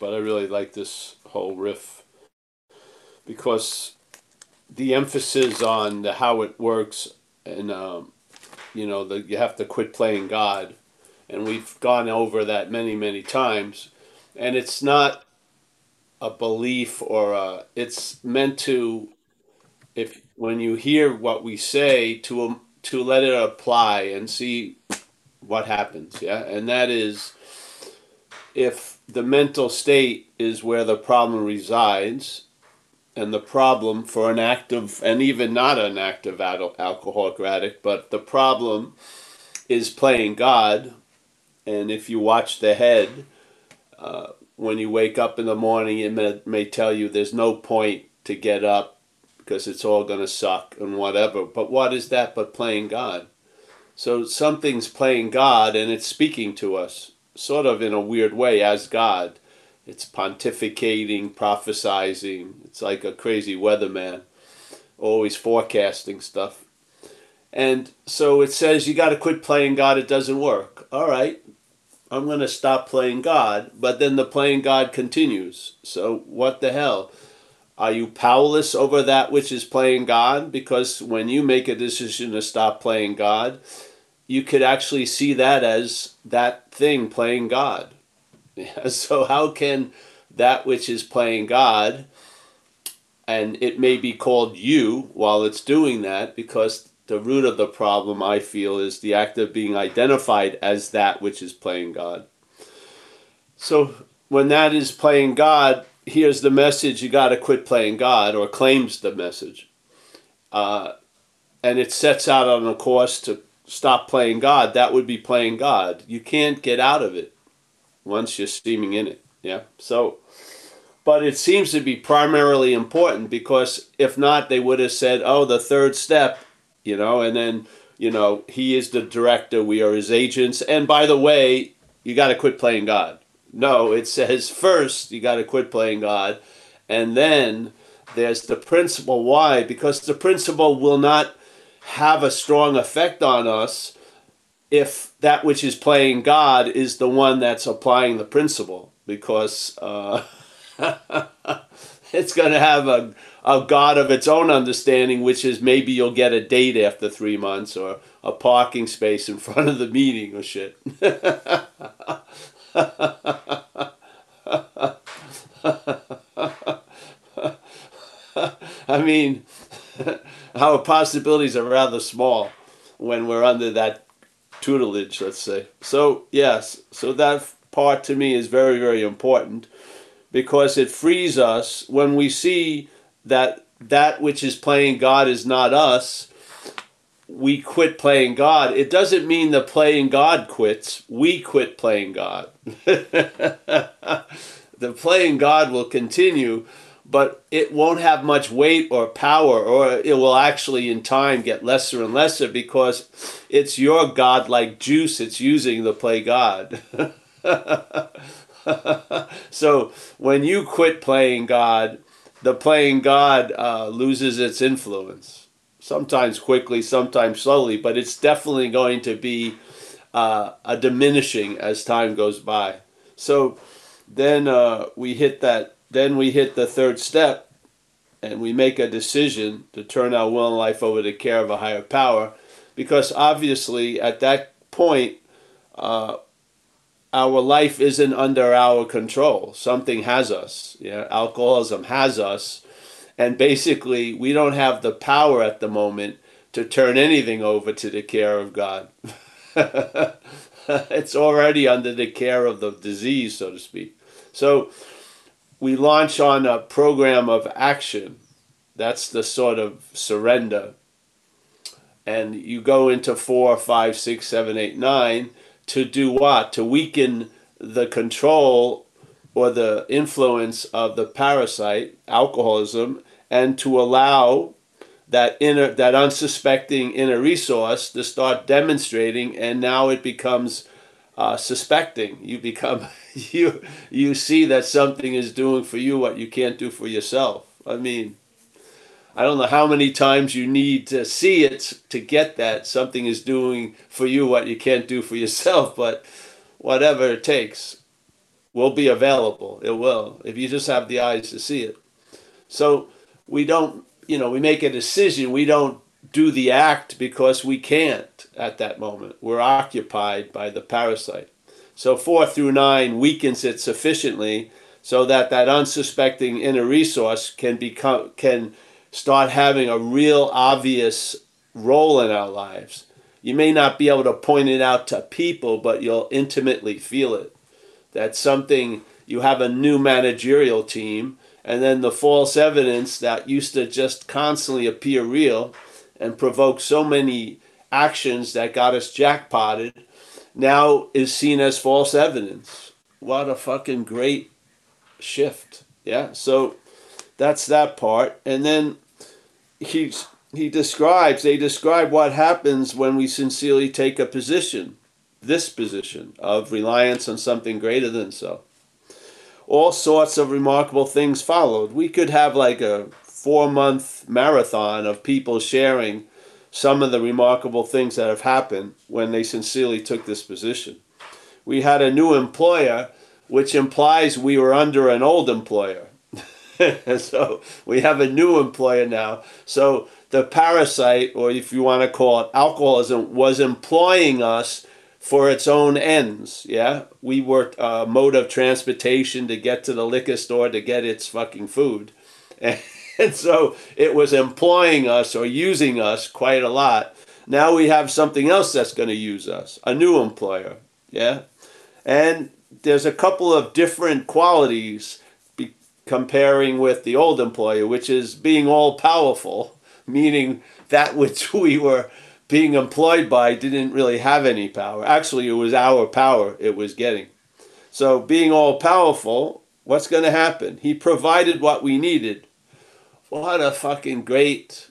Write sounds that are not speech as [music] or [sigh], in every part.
but I really like this whole riff because the emphasis on the how it works and um, you know the you have to quit playing God, and we've gone over that many many times, and it's not a belief or a, it's meant to if when you hear what we say to um, to let it apply and see what happens yeah? And that is if the mental state is where the problem resides and the problem for an active and even not an active alcoholic addict but the problem is playing god. And if you watch the head uh, when you wake up in the morning it may, may tell you there's no point to get up because it's all going to suck and whatever. But what is that but playing god? So something's playing god and it's speaking to us sort of in a weird way as god it's pontificating, prophesizing. It's like a crazy weatherman, always forecasting stuff. And so it says you got to quit playing God, it doesn't work. All right, I'm going to stop playing God, but then the playing God continues. So what the hell? Are you powerless over that which is playing God? Because when you make a decision to stop playing God, you could actually see that as that thing playing God. [laughs] So how can that which is playing God, and it may be called you while it's doing that, because the root of the problem I feel is the act of being identified as that which is playing God. So when that is playing God, here's the message: you got to quit playing God, or claims the message, uh, and it sets out on a course to stop playing God. That would be playing God. You can't get out of it once you're steaming in it. Yeah. So, but it seems to be primarily important because if not, they would have said, oh, the third step, you know, and then, you know, he is the director, we are his agents. And by the way, you got to quit playing God. No, it says first you got to quit playing God. And then there's the principle. Why? Because the principle will not have a strong effect on us if that which is playing God is the one that's applying the principle, because uh, [laughs] it's going to have a, a God of its own understanding, which is maybe you'll get a date after three months or a parking space in [laughs] front of the meeting or shit. [laughs] I mean, our possibilities are rather small when we're under that tutelage, let's say. So, yes, so that part to me is very, very important because it frees us when we see that that which is playing God is not us. We quit playing God. It doesn't mean the playing God quits. We quit playing God. [laughs] the playing God will continue, but it won't have much weight or power, or it will actually in time get lesser and lesser because it's your godlike juice it's using to play God. [laughs] so when you quit playing God, the playing God uh, loses its influence. Sometimes quickly, sometimes slowly, but it's definitely going to be uh, a diminishing as time goes by. So then uh, we hit that then we hit the third step and we make a decision to turn our will and life over to care of a higher power because obviously at that point uh, our life isn't under our control. Something has us yeah? Alcoholism has us and basically we don't have the power at the moment to turn anything over to the care of god. [laughs] It's already under the care of the disease so to speak. So we launch on a program of action. That's the sort of surrender. And you go into four, five, six, seven, eight, nine to do what? To weaken the control or the influence of the parasite, alcoholism, and to allow that inner, that unsuspecting inner resource to start demonstrating, and now it becomes uh, suspecting. You become [laughs] you you see that something is doing for you what you can't do for yourself. I mean, I don't know how many times you need to see it to get that something is doing for you what you can't do for [laughs] yourself, but whatever it takes. will be available. It will, if you just have the eyes to see it. So we don't, you know, we make a decision. We don't do the act because we can't at that moment. We're occupied by the parasite. So four through nine weakens it sufficiently so that that unsuspecting inner resource can become can start having a real obvious role in our lives. You may not be able to point it out to people, but you'll intimately feel it. That's something you have a new managerial team, and then the false evidence that used to just constantly appear real and provoke so many actions that got us jackpotted now is seen as false evidence. What a fucking great shift. Yeah. So that's that part. And then he's he describes they describe what happens when we sincerely take a position this position of reliance on something greater than so all sorts of remarkable things followed we could have like a four month marathon of people sharing some of the remarkable things that have happened when they sincerely took this position. We had a new employer which implies we were under an old employer. [laughs] So we have a new employer now. So the parasite, or if you want to call it alcoholism, was employing us for its own ends. Yeah, we were a uh, mode of transportation to get to the liquor store to get its fucking food, [laughs] [laughs] and, so it was employing us or using us quite a lot. Now we have something else that's going to use us, a new employer. Yeah, and there's a couple of different qualities be, comparing with the old employer, which is being all powerful [laughs] meaning that which [laughs] we were being employed by didn't really have any power. Actually, it was our power it was getting. So, being all powerful, what's going to happen? He provided what we needed. What a fucking great.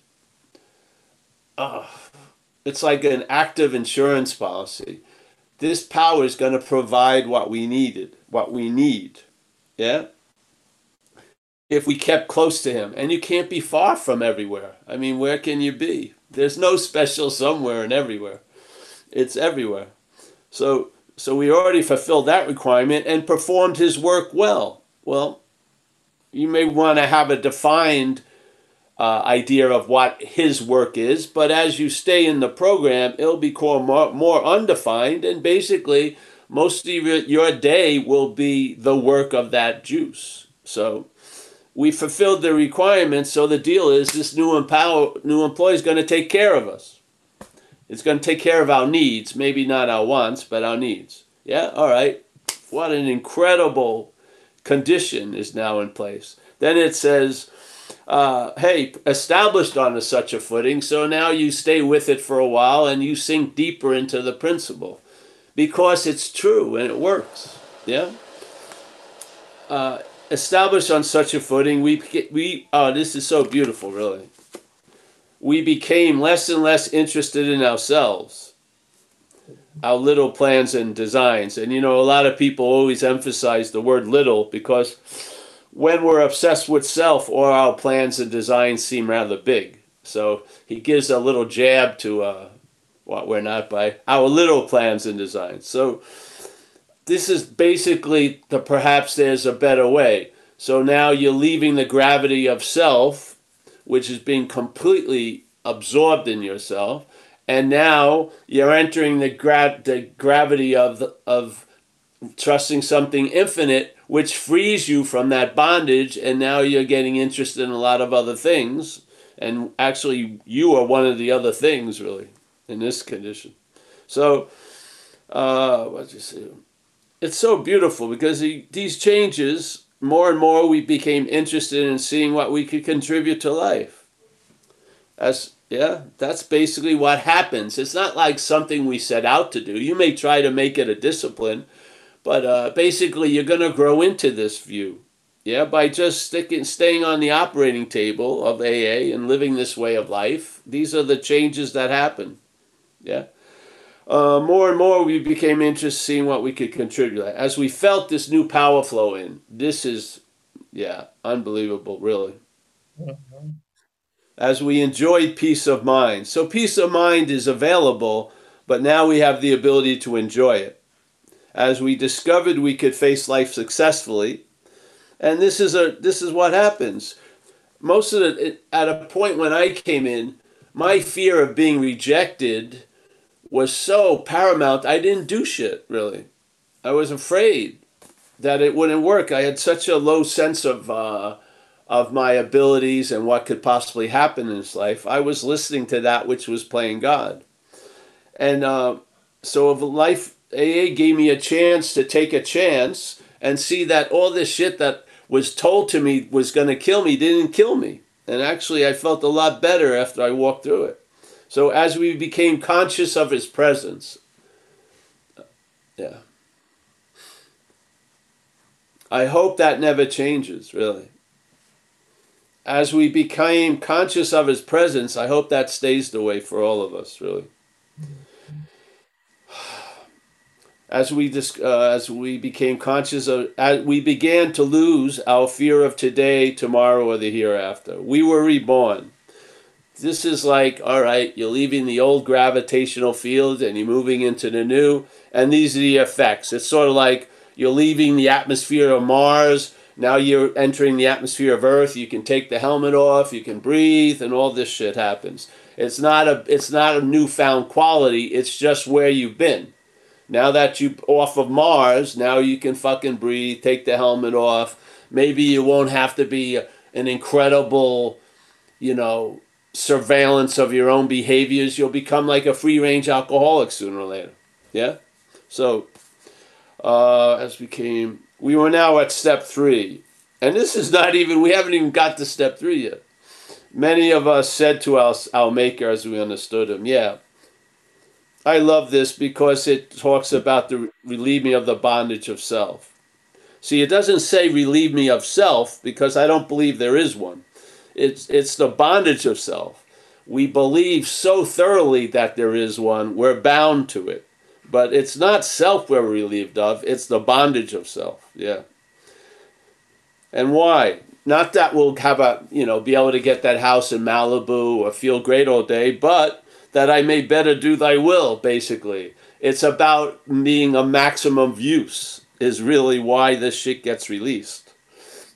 It's like an active insurance policy. This power is going to provide what we needed, what we need. Yeah? if we kept close to him. And you can't be far from everywhere. I mean, where can you be? There's no special somewhere and everywhere. It's everywhere. So so we already fulfilled that requirement and performed his work well. Well, you may want to have a defined uh, idea of what his work is, but as you stay in the program, it'll become more, more undefined, and basically, most of your, day will be the work of that juice. So, we fulfilled the requirements. So the deal is this new empower new employee is going to take care of us. It's going to take care of our needs, maybe not our wants, but our needs. Yeah, all right. What an incredible condition is now in place. Then it says, uh, hey, established on a, such a footing, so now you stay with it for a while and you sink deeper into the principle because it's true and it works. Yeah. Uh, established on such a footing, we we oh, this is so beautiful, really. We became less and less interested in ourselves, our little plans and designs, and you know, a lot of people always emphasize the word "little" because when we're obsessed with self, or our plans and designs seem rather big. So he gives a little jab to uh, what we're not by our little plans and designs. So this is basically the perhaps there's a better way. So now you're leaving the gravity of self, which is being completely absorbed in yourself, and now you're entering the gra- the gravity of of trusting something infinite, which frees you from that bondage, and now you're getting interested in a lot of other things, and actually you are one of the other things really in this condition. So, uh, what you say? it's so beautiful because he, these changes, more and more we became interested in seeing what we could contribute to life. As yeah, that's basically what happens. It's not like something we set out to do. You may try to make it a discipline, but uh, basically you're going to grow into this view. Yeah, by just sticking, staying on the operating table of AA and living this way of life. These are the changes that happen. Yeah uh, more and more we became interested in seeing what we could contribute. As we felt this new power flow in, this is, yeah, unbelievable, really. Mm-hmm. As we enjoyed peace of mind. So, peace of mind is available, but now we have the ability to enjoy it. As we discovered we could face life successfully. And this is a this is what happens. Most of the at a point when I came in, my fear of being rejected was so paramount. I didn't do shit really. I was afraid that it wouldn't work. I had such a low sense of uh, of my abilities and what could possibly happen in this life. I was listening to that which was playing God, and uh, so of life, AA gave me a chance to take a chance and see that all this shit that was told to me was going to kill me didn't kill me, and actually I felt a lot better after I walked through it. So as we became conscious of His presence, uh, yeah. I hope that never changes, really. As we became conscious of his presence, I hope that stays the way for all of us, really. As we uh, as we became conscious of, as we began to lose our fear of today, tomorrow, or the hereafter. We were reborn. This is like, all right, you're leaving the old gravitational field and you're moving into the new, and these are the effects. It's sort of like you're leaving the atmosphere of Mars. Now you're entering the atmosphere of Earth. You can take the helmet off. You can breathe, and all this shit happens. It's not a it's not a newfound quality. It's just where you've been. Now that you off of Mars, now you can fucking breathe. Take the helmet off. Maybe you won't have to be an incredible, you know, surveillance of your own behaviors. You'll become like a free range alcoholic sooner or later. Yeah. So uh, as we came. We were now at step three. And this is not even, we haven't even got to step three yet. Many of us said to us, our Maker as we understood him, yeah, I love this because it talks about the relieve me of the bondage of self. See, it doesn't say relieve me of self because I don't believe there is one. It's, it's the bondage of self. We believe so thoroughly that there is one, we're bound to it. But it's not self we're relieved of, it's the bondage of self. Yeah. And why? Not that we'll have a, you know, be able to get that house in Malibu or feel great all day, but that I may better do thy will, basically. It's about being a maximum of use, is really why this shit gets released.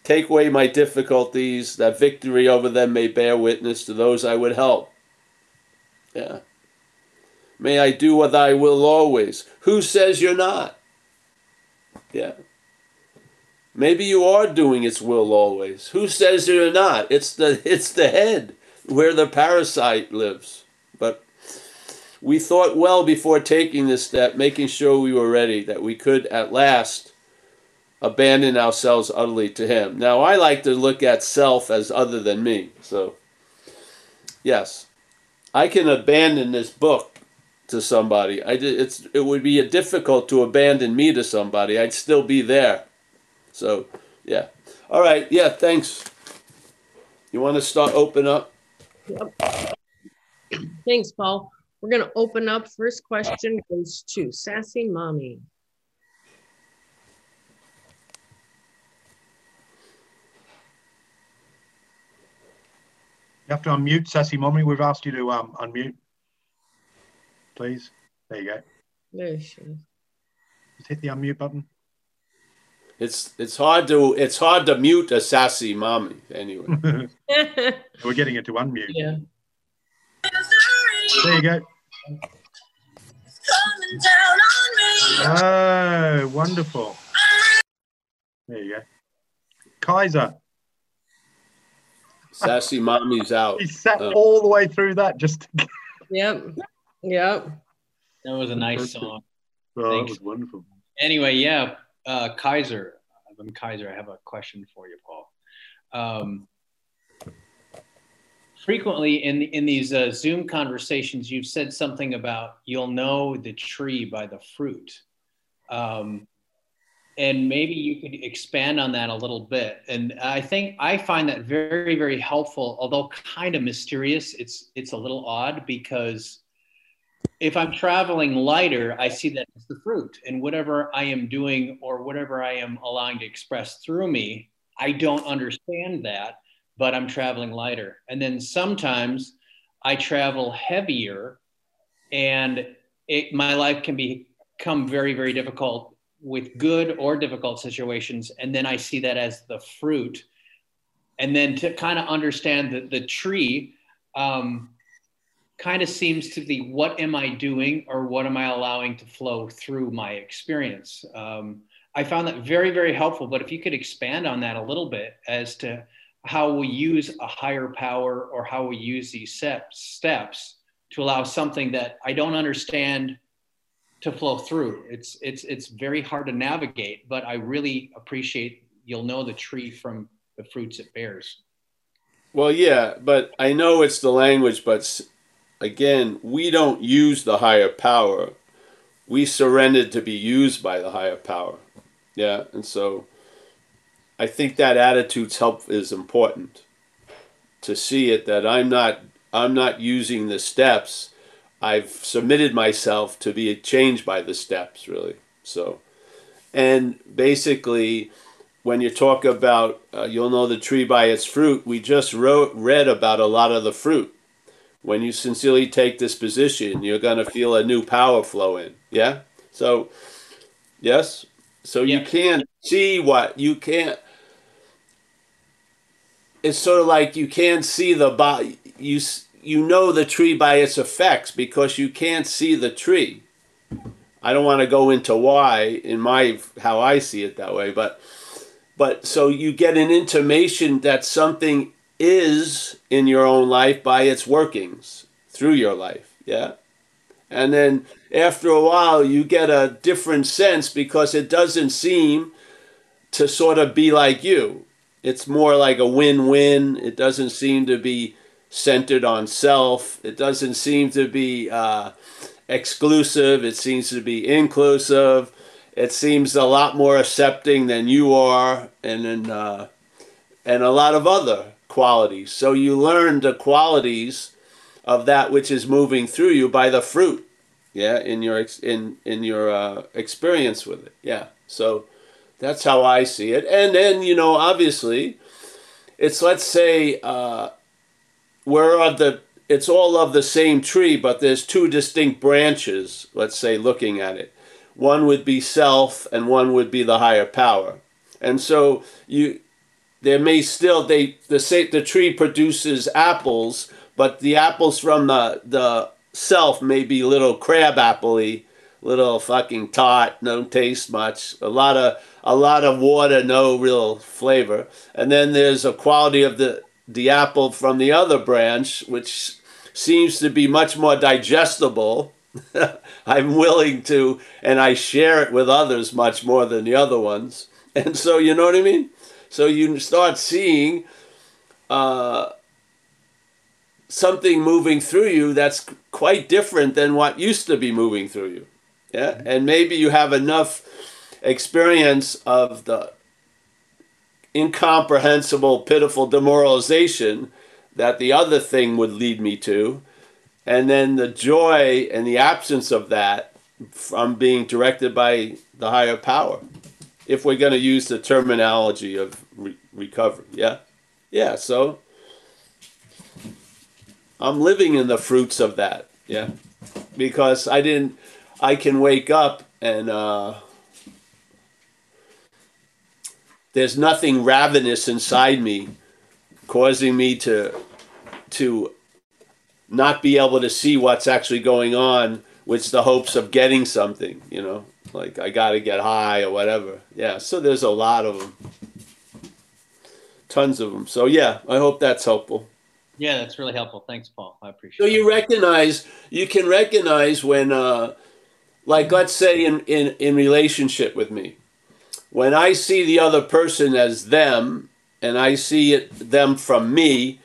Take away my difficulties, that victory over them may bear witness to those I would help. Yeah. May I do what thy will always. Who says you're not? Yeah. Maybe you are doing its will always. Who says you're not? It's the it's the head where the parasite lives. We thought well before taking this step, making sure we were ready, that we could at last abandon ourselves utterly to Him. Now, I like to look at self as other than me. So, yes, I can abandon this book to somebody. I did, it's it would be difficult to abandon me to somebody. I'd still be there. So, yeah. All right. Yeah. Thanks. You want to start open up? Yep. Thanks, Paul. We're going to open up. First question goes to Sassy Mommy. You have to unmute, Sassy Mommy. We've asked you to um, unmute please. There you go. There she is. Just hit the unmute button. It's it's hard to it's hard to mute a sassy mommy anyway. [laughs] [laughs] We're getting it to unmute. Yeah. There you go. Oh, wonderful. There you go. Kaiser. Sassy mommy's out. He sat uh, all the way through that just to... Yep. Yep. That was a nice song. Oh, that was wonderful. Anyway, yeah, uh, Kaiser. I'm Kaiser. I have a question for you, Paul. Um, frequently in in these uh, Zoom conversations, you've said something about you'll know the tree by the fruit. Um, and maybe you could expand on that a little bit and i think i find that very very helpful although kind of mysterious it's it's a little odd because if I'm traveling lighter, I see that as the fruit. And whatever I am doing or whatever I am allowing to express through me, I don't understand that, but I'm traveling lighter. And then sometimes I travel heavier and it, my life can become very, very difficult with good or difficult situations, and then I see that as the fruit, and then to kind of understand that the tree um, kind of seems to be what am I doing or what am I allowing to flow through my experience. Um, I found that very, very helpful. But if you could expand on that a little bit as to how we use a higher power or how we use these steps to allow something that I don't understand to flow through. It's it's it's very hard to navigate, but I really appreciate you'll know the tree from the fruits it bears. Well, yeah, but I know it's the language, but again, we don't use the higher power. We surrendered to be used by the higher power. Yeah, and so I think that attitude's help is important to see it that I'm not I'm not using the steps. I've submitted myself to be changed by the steps, really. So, and basically, when you talk about uh, you'll know the tree by its fruit, we just wrote read about a lot of the fruit. When you sincerely take this position, you're going to feel a new power flow in. Yeah. So, yes. So yeah. you can't see what you can't. It's sort of like you can't see the body. You you know the tree by its effects because you can't see the tree. I don't want to go into why in my how I see it that way, but but so you get an intimation that something is in your own life by its workings through your life. Yeah. And then after a while, you get a different sense because it doesn't seem to sort of be like you. It's more like a win win. It doesn't seem to be centered on self. It doesn't seem to be uh, exclusive. It seems to be inclusive. It seems a lot more accepting than you are, and and, uh, and a lot of other qualities. So you learn the qualities of that which is moving through you by the fruit, yeah, in your in in your uh, experience with it, yeah. So that's how I see it. And then you know, obviously, it's let's say uh, we're of the it's all of the same tree, but there's two distinct branches. Let's say looking at it, one would be self, and one would be the higher power. And so you there may still they the the tree produces apples, but the apples from the the self may be little crab appley, little fucking tart, don't taste much. A lot of a lot of water, no real flavor. And then there's a quality of the the apple from the other branch, which seems to be much more digestible. [laughs] I'm willing to, and I share it with others much more than the other ones. [laughs] And so, you know what I mean? So you start seeing uh, something moving through you that's quite different than what used to be moving through you. Yeah, and maybe you have enough experience of the incomprehensible, pitiful demoralization that the other thing would lead me to, and then the joy and the absence of that from being directed by the higher power if we're going to use the terminology of re- recovery. Yeah? Yeah, so I'm living in the fruits of that. Yeah? Because I didn't, I can wake up and, uh, there's nothing ravenous inside me causing me to to not be able to see what's actually going on with the hopes of getting something you know like I got to get high or whatever. Yeah, so there's a lot of them, tons of them. So yeah, I hope that's helpful. Yeah, that's really helpful. Thanks, Paul. I appreciate. It. So you recognize you can recognize when, uh, like, let's say in in in relationship with me, when I see the other person as them and I see it them from me,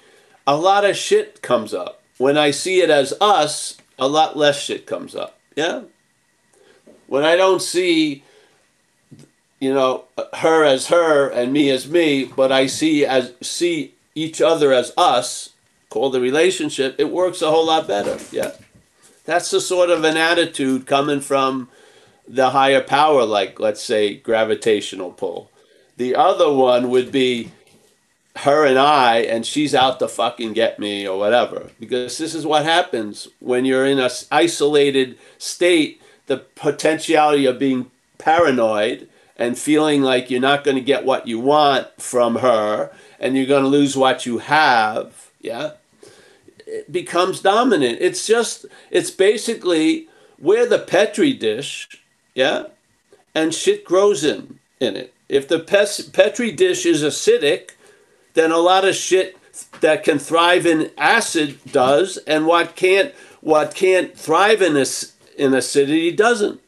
a lot of shit comes up. When I see it as us, a lot less shit comes up. Yeah when I don't see, you know, her as her and me as me, but I see as see each other as us, call the relationship, it works a whole lot better. Yeah, that's the sort of an attitude coming from the higher power, like let's say gravitational pull. The other one would be her and I, and she's out to fucking get me or whatever. Because this is what happens when you're in a isolated state the potentiality of being paranoid and feeling like you're not going to get what you want from her and you're going to lose what you have, yeah, it becomes dominant. It's just, it's basically we're the Petri dish, yeah, and shit grows in, in it. If the Petri dish is acidic, then a lot of shit that can thrive in acid does, and what can't what can't thrive in this in acidity doesn't.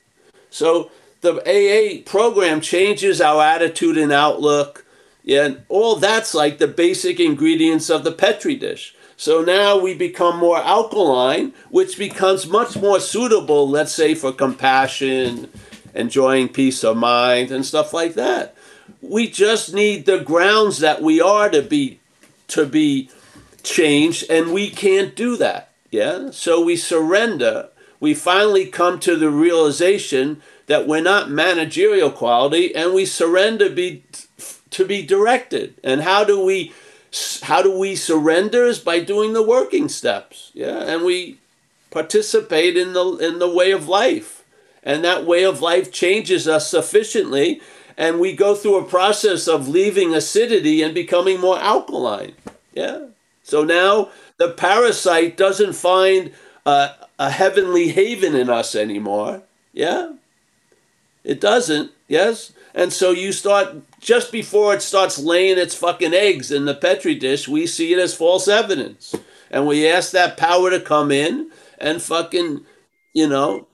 So the AA program changes our attitude and outlook, and all that's like the basic ingredients of the Petri dish. So now we become more alkaline, which becomes much more suitable, let's say, for compassion, enjoying peace of mind, and stuff like that. We just need the grounds that we are to be to be changed, and we can't do that. Yeah. So we surrender. We finally come to the realization that we're not managerial quality, and we surrender be to be directed. And how do we how do we surrender is by doing the working steps. Yeah. And we participate in the in the way of life. And that way of life changes us sufficiently and we go through a process of leaving acidity and becoming more alkaline. Yeah. So now the parasite doesn't find a, a heavenly haven in us anymore. Yeah. It doesn't. Yes. And so you start just before it starts laying its fucking eggs in the petri dish, we see it as false evidence. And we ask that power to come in and fucking, you know,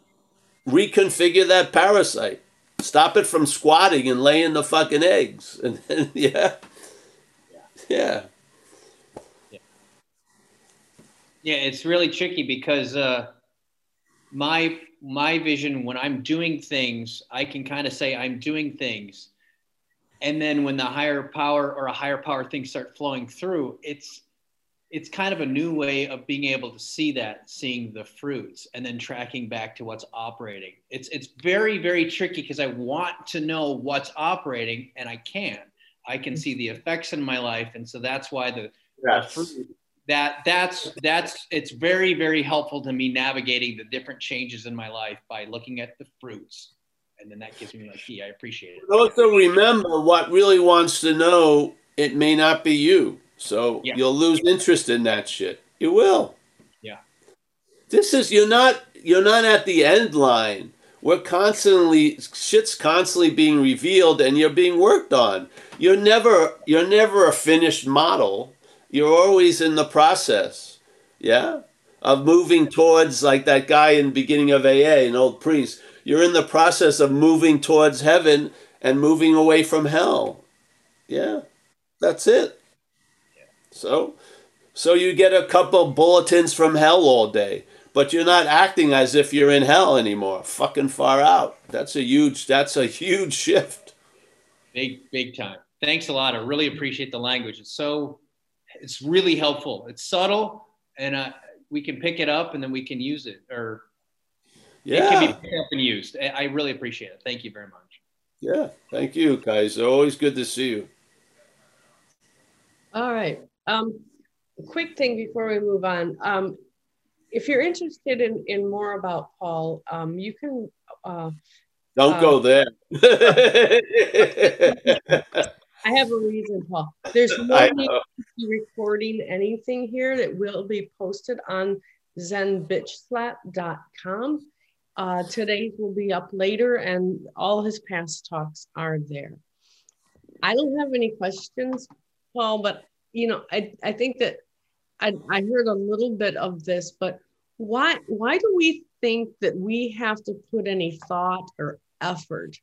reconfigure that parasite. Stop it from squatting and laying the fucking eggs. [laughs] And, yeah. Yeah. Yeah. Yeah, it's really tricky because uh, my my vision when I'm doing things, I can kind of say I'm doing things. And then when the higher power or a higher power things start flowing through, it's it's kind of a new way of being able to see that, seeing the fruits, and then tracking back to what's operating. It's it's very very tricky because I want to know what's operating, and I can't. I can see the effects in my life, and so that's why the, yes. the fruit, that that's that's it's very very helpful to me navigating the different changes in my life by looking at the fruits, and then that gives me like, yeah, I appreciate it. Also remember, what really wants to know it may not be you. So yeah. you'll lose interest in that shit. You will. Yeah. This is you're not you're not at the end line. We're constantly shit's constantly being revealed and you're being worked on. You're never you're never a finished model. You're always in the process. Yeah? Of moving towards like that guy in the beginning of AA, an old priest. You're in the process of moving towards heaven and moving away from hell. Yeah. That's it. So, so you get a couple bulletins from hell all day, but you're not acting as if you're in hell anymore. Fucking far out. That's a huge. That's a huge [laughs] shift. Big, big time. Thanks a lot. I really appreciate the language. It's so, it's really helpful. It's subtle, and uh, we can pick it up, and then we can use it, or yeah. it can be picked up and used. I really appreciate it. Thank you very much. Yeah, thank you, guys. Always good to see you. All right. Um, quick thing before we move on. Um, if you're interested in, in more about Paul, um, you can. Uh, Don't uh, go there. [laughs] [laughs] I have a reason, Paul. There's [laughs] no need to be recording anything here that will be posted on zenbitchslap.com. Uh, today's will be up later, and all his past talks are there. I don't have any questions, Paul, but you know, I, I think that I, I heard a little bit of this, but why why do we think that we have to put any thought or effort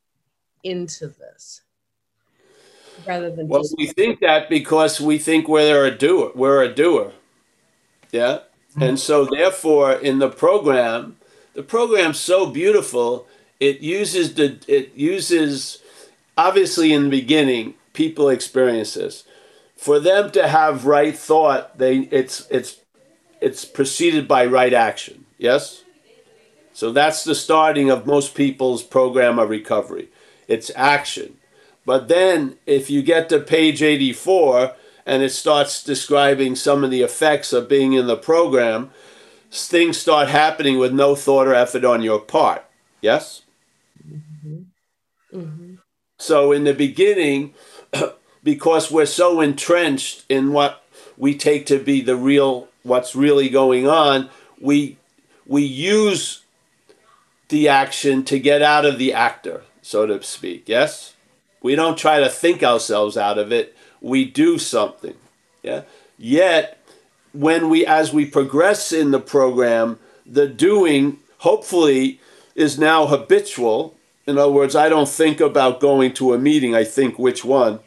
into this rather than well we think that because we think we're a doer we're a doer yeah mm-hmm. and so therefore in the program the program's so beautiful it uses the it uses obviously in the beginning people experience this for them to have right thought, they it's it's it's preceded by right action. Yes? So that's the starting of most people's program of recovery. It's action. But then if you get to page 84 and it starts describing some of the effects of being in the program, things start happening with no thought or effort on your part. Yes? Mm-hmm. Mm-hmm. So in the beginning, [clears throat] because we're so entrenched in what we take to be the real, what's really going on, we we use the action to get out of the actor, so to speak. Yes, we don't try to think ourselves out of it. We do something. Yeah. Yet, when we, as we progress in the program, the doing hopefully is now habitual. In other words, I don't think about going to a meeting, I think which one.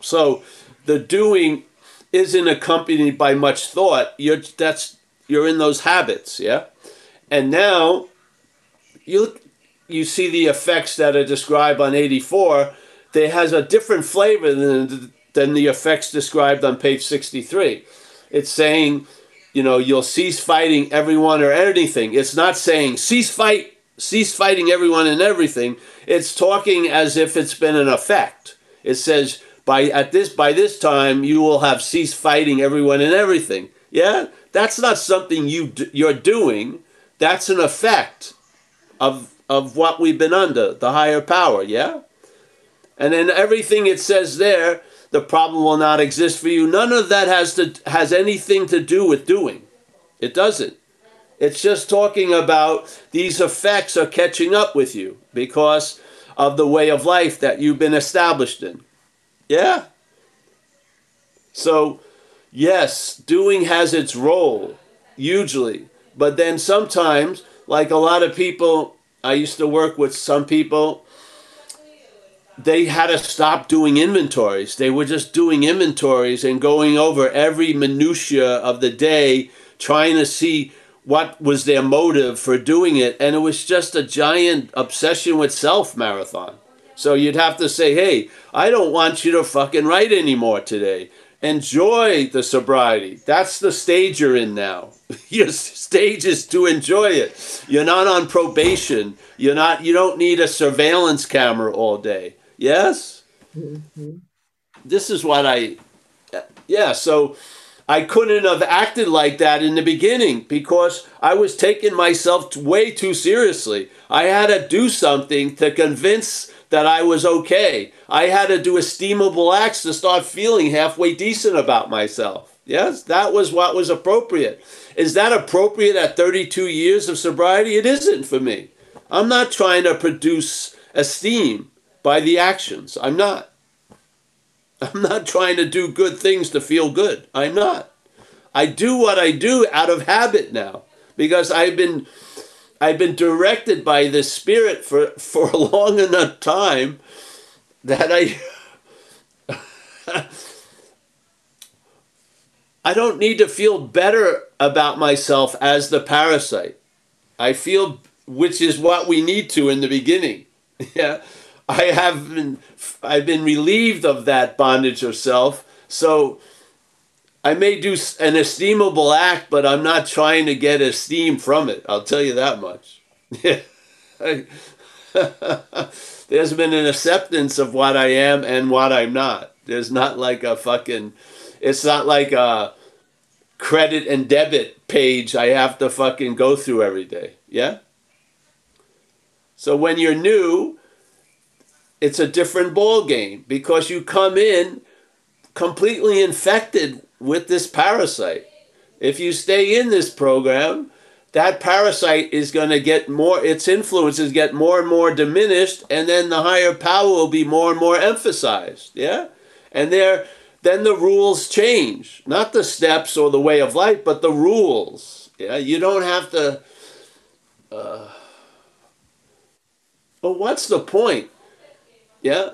So the doing isn't accompanied by much thought. You're that's you're in those habits, yeah? And now you you see the effects that are described on 84, they has a different flavor than than the effects described on page 63. It's saying you know, you'll cease fighting everyone or anything. It's not saying cease fight, cease fighting everyone and everything. It's talking as if it's been an effect. It says by at this by this time you will have ceased fighting everyone and everything. Yeah, that's not something you you're doing. That's an effect of of what we've been under, the higher power. Yeah, and then everything it says there the problem will not exist for you. None of that has to has anything to do with doing. It doesn't. It's just talking about these effects are catching up with you because of the way of life that you've been established in. Yeah? So, yes, doing has its role, hugely. But then sometimes, like a lot of people, I used to work with some people they had to stop doing inventories. They were just doing inventories and going over every minutia of the day, trying to see what was their motive for doing it. And it was just a giant obsession with self marathon. So you'd have to say, hey, I don't want you to fucking write anymore today. Enjoy the sobriety. That's the stage you're in now. [laughs] Your stage is to enjoy it. You're not on probation. You're not you don't need a surveillance camera all day. Yes? Mm-hmm. This is what I, yeah, so I couldn't have acted like that in the beginning because I was taking myself way too seriously. I had to do something to convince that I was okay. I had to do esteemable acts to start feeling halfway decent about myself. Yes, that was what was appropriate. Is that appropriate at 32 years of sobriety? It isn't for me. I'm not trying to produce esteem by the actions. I'm not. I'm not trying to do good things to feel good. I'm not. I do what I do out of habit now because I've been I've been directed by the spirit for for a long enough time that I [laughs] I don't need to feel better about myself as the parasite. I feel which is what we need to in the beginning. [laughs] Yeah. I have been I've been relieved of that bondage of self. So I may do an esteemable act, but I'm not trying to get esteem from it. I'll tell you that much. [laughs] There's been an acceptance of what I am and what I'm not. There's not like a fucking, it's not like a credit and debit page I have to fucking go through every day. Yeah? So when you're new, it's a different ball game because you come in completely infected with this parasite. If you stay in this program, that parasite is going to get more its influences get more and more diminished and then the higher power will be more and more emphasized yeah? And there then the rules change. Not the steps or the way of life but the rules yeah? You don't have to uh, but what's the point yeah.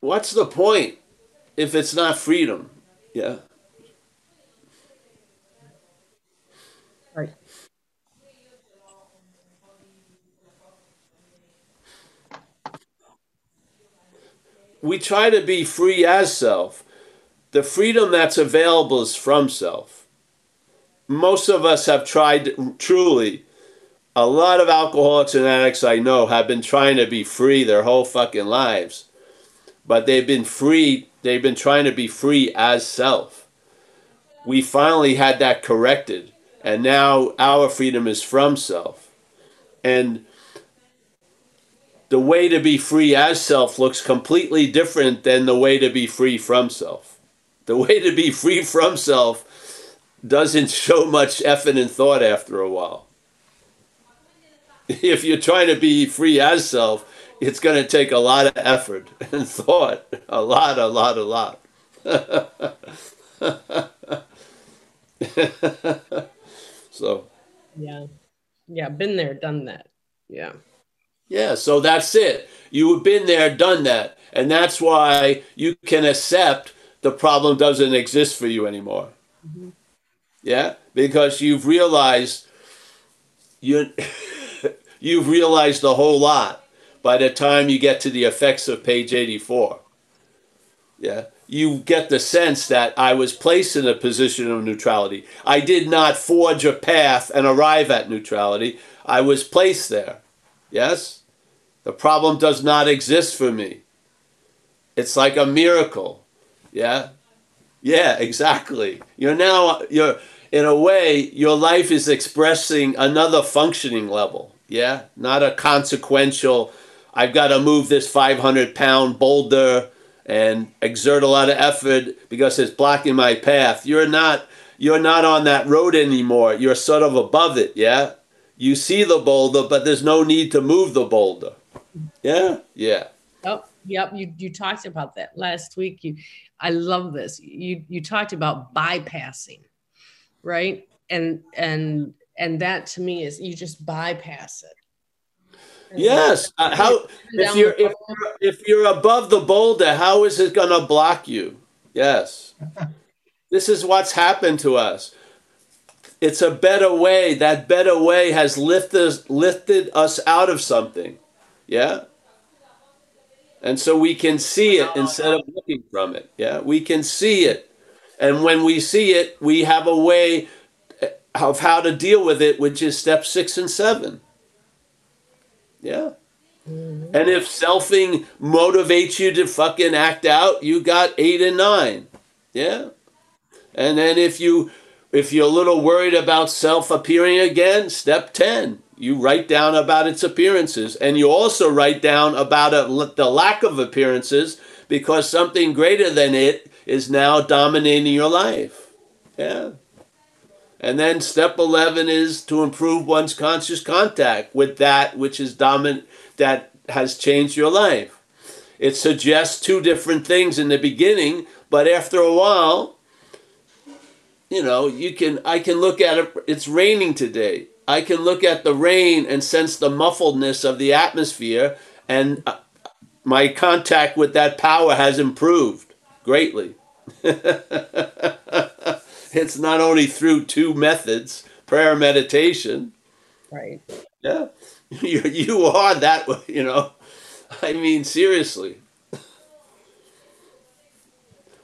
What's the point if it's not freedom? Yeah. Right. We try to be free as self. The freedom that's available is from self. Most of us have tried truly a lot of alcoholics and addicts I know have been trying to be free their whole fucking lives. But they've been free, they've been trying to be free as self. We finally had that corrected, and now our freedom is from self. And the way to be free as self looks completely different than the way to be free from self. The [laughs] way to be free from self doesn't show much effort and thought after a while. [laughs] If you're trying to be free as self, it's going to take a lot of effort [laughs] and thought. A lot, a lot, a lot. [laughs] so. Yeah. Yeah. Been there, done that. Yeah. Yeah. So that's it. You have been there, done that. And that's why you can accept the problem doesn't exist for you anymore. Mm-hmm. Yeah. Because you've realized you you've realized a whole lot by the time you get to the effects of page 84. Yeah, you get the sense that I was placed in a position of neutrality. I did not forge a path and arrive at neutrality. I was placed there. Yes? The problem does not exist for me. It's like a miracle. Yeah? Yeah, exactly. You're now you're in a way your life is expressing another functioning level. Yeah? Not a consequential I've got to move this 500 pound boulder and exert a lot of effort because it's blocking my path. You're not you're not on that road anymore. You're sort of above it, yeah? You see the boulder, but there's no need to move the boulder. Yeah? Yeah. Oh, yep. You you talked about that last week. You I love this. You you talked about bypassing, right? And and and that to me is you just bypass it Yes. Uh, how if you're if you're, if you're above the boulder, how is it going to block you? Yes. [laughs] this is what's happened to us. It's a better way. That better way has lifted lifted us out of something. Yeah. And so we can see it instead of looking from it. Yeah. We can see it. And when we see it, we have a way of how to deal with it, which is step six and seven. Yeah. Mm-hmm. And if selfing motivates you to fucking act out, you got eight and nine. Yeah. And then if you if you're a little worried about self appearing again, step 10. You write down about its appearances. And you also write down about a, the lack of appearances because something greater than it is now dominating your life. Yeah. And then step 11 is to improve one's conscious contact with that which is dominant, that has changed your life. It suggests two different things in the beginning, but after a while, you know, you can, I can look at it, it's raining today. I can look at the rain and sense the muffledness of the atmosphere, and uh, my contact with that power has improved greatly. [laughs] it's not only through two methods prayer meditation. Right. Yeah. [laughs] You, you are that way, you know? I mean seriously.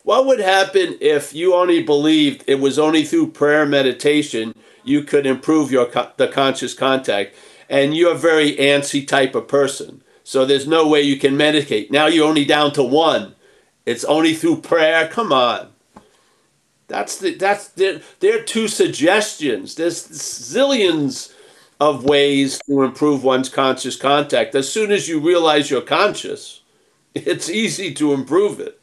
What would happen if you only believed it was only through prayer meditation you could improve your the conscious contact? And you're a very antsy type of person so there's no way you can medicate. Now you're only down to one. It's only through prayer? Come on that's the that's the, there are two suggestions. There's zillions of ways to improve one's conscious contact. As soon as you realize you're conscious, [laughs] it's easy to improve it.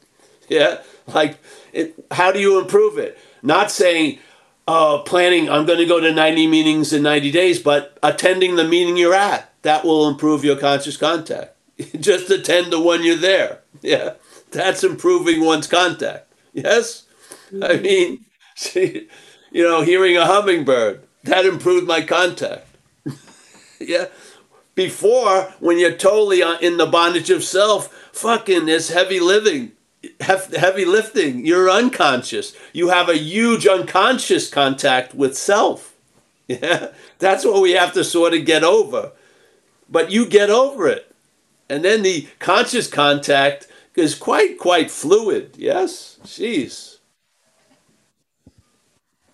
Yeah, like it, how do you improve it? Not saying, uh, planning. I'm going to go to 90 meetings in 90 days, but attending the meeting you're at that will improve your conscious contact. [laughs] Just attend the one you're there. Yeah, that's improving one's contact. Yes. [laughs] I mean, see, you know, hearing a hummingbird, that improved my contact. [laughs] yeah. Before, when you're totally uh, in the bondage of self, fucking this heavy living, heavy lifting, you're unconscious. You have a huge unconscious contact with self. [laughs] Yeah. That's what we have to sort of get over. But you get over it. And then the conscious contact is quite, quite fluid. Yes? Jeez.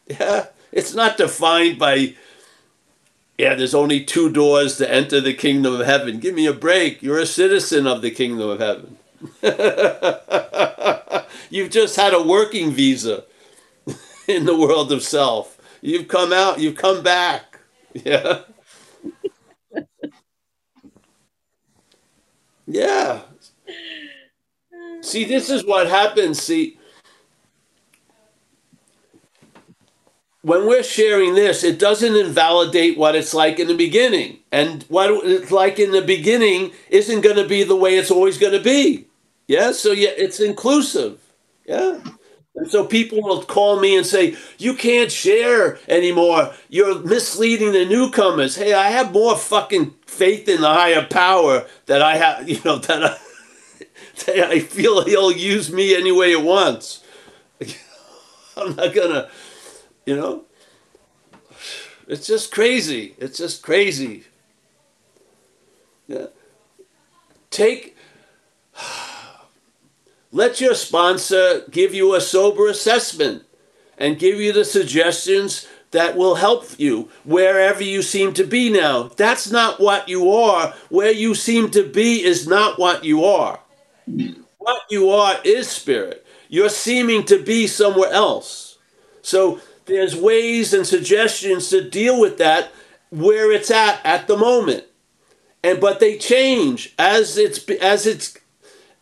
Yeah, [laughs] it's not defined by, yeah, there's only two doors to enter the kingdom of heaven. Give me a break. You're a citizen of the kingdom of heaven. [laughs] you've just had a working visa [laughs] in the world of self. You've come out, you've come back. Yeah. Yeah. See, this is what happens. See, when we're sharing this, it doesn't invalidate what it's like in the beginning. And what it's like in the beginning isn't going to be the way it's always going to be. Yeah. So, yeah, it's inclusive. Yeah. And so people will call me and say, You can't share anymore. You're misleading the newcomers. Hey, I have more fucking faith in the higher power that I have, you know, that I, [laughs] that I feel he'll use me any way he wants. [laughs] I'm not gonna, you know. It's just crazy. It's just crazy. Yeah. Take [sighs] let your sponsor give you a sober assessment and give you the suggestions that will help you wherever you seem to be now. That's not what you are. Where you seem to be is not what you are. What you are is spirit. You're seeming to be somewhere else. So there's ways and suggestions to deal with that where it's at at the moment. And but they change as it's as it's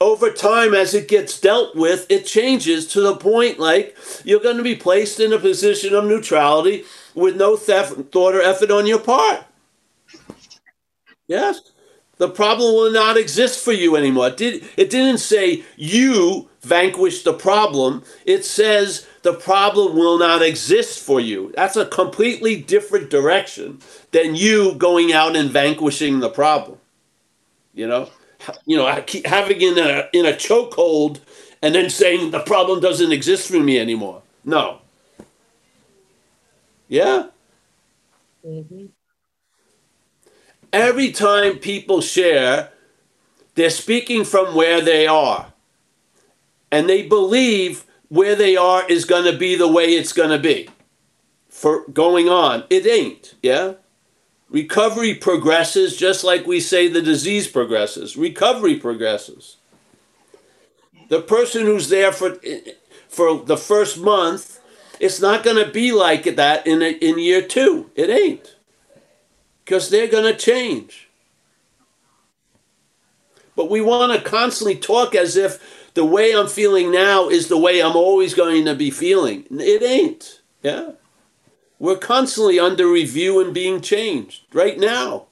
over time as it gets dealt with it changes to the point like you're going to be placed in a position of neutrality with no theft, thought or effort on your part yes the problem will not exist for you anymore it, did, it didn't say you vanquish the problem it says the problem will not exist for you that's a completely different direction than you going out and vanquishing the problem you know you know, having in a in a chokehold and then saying the problem doesn't exist for me anymore. No. Yeah. Mm-hmm. Every time people share, they're speaking from where they are, and they believe where they are is going to be the way it's going to be for going on. It ain't. Yeah. Recovery progresses just like we say the disease progresses. Recovery progresses. The person who's there for for the first month, it's not going to be like that in a, in year 2. It ain't. Cuz they're going to change. But we want to constantly talk as if the way I'm feeling now is the way I'm always going to be feeling. It ain't. Yeah. We're constantly under review and being changed right now.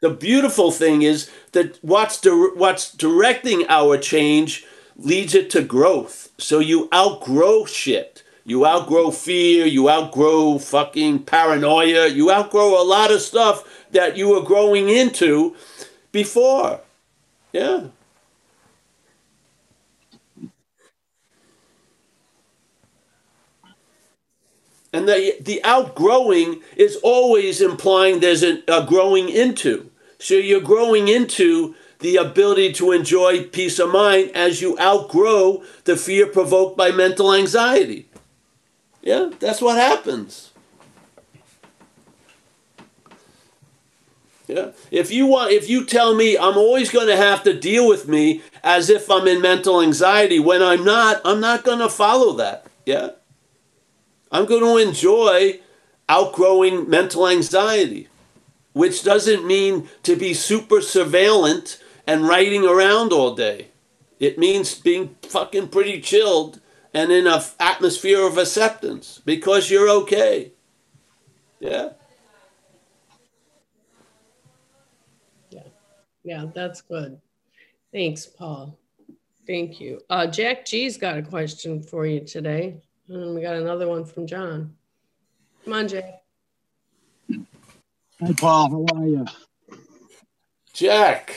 The beautiful thing is that what's, di- what's directing our change leads it to growth. So you outgrow shit. You outgrow fear. You outgrow fucking paranoia. You outgrow a lot of stuff that you were growing into before. Yeah. And the, the outgrowing is always implying there's a, a growing into. So you're growing into the ability to enjoy peace of mind as you outgrow the fear provoked by mental anxiety. Yeah, that's what happens. Yeah. If you want if you tell me I'm always going to have to deal with me as if I'm in mental anxiety when I'm not, I'm not going to follow that. Yeah. I'm going to enjoy outgrowing mental anxiety, which doesn't mean to be super surveillant and writing around all day. It means being fucking pretty chilled and in an atmosphere of acceptance because you're okay. Yeah. Yeah. Yeah, that's good. Thanks, Paul. Thank you. Uh, Jack G's got a question for you today. And we got another one from John. Come on, Jay. Hi, Paul. How are you? Jack.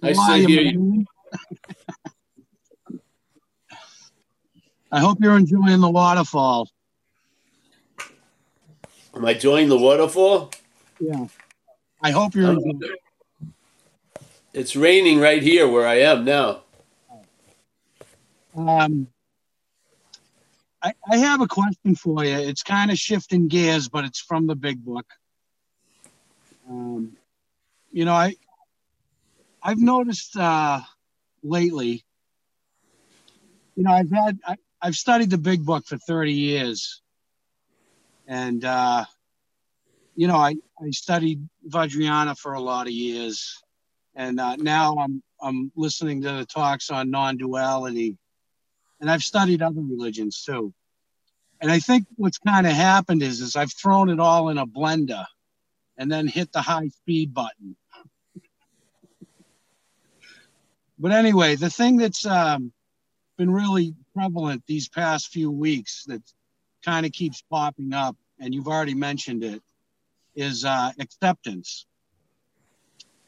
Nice to hear you. I hope you're enjoying the waterfall. Am I enjoying the waterfall? Yeah. I hope you're enjoying it. It's raining right here where I am now. Um, I, I have a question for you. It's kind of shifting gears, but it's from the big book. Um, you know, I I've noticed uh, lately. You know, I've had I, I've studied the big book for thirty years, and uh, you know, I I studied Vajrayana for a lot of years, and uh, now I'm I'm listening to the talks on non-duality, and I've studied other religions too. And I think what's kind of happened is is I've thrown it all in a blender, and then hit the high speed button. but anyway, the thing that's um, been really prevalent these past few weeks that kind of keeps popping up, and you've already mentioned it, is uh, acceptance.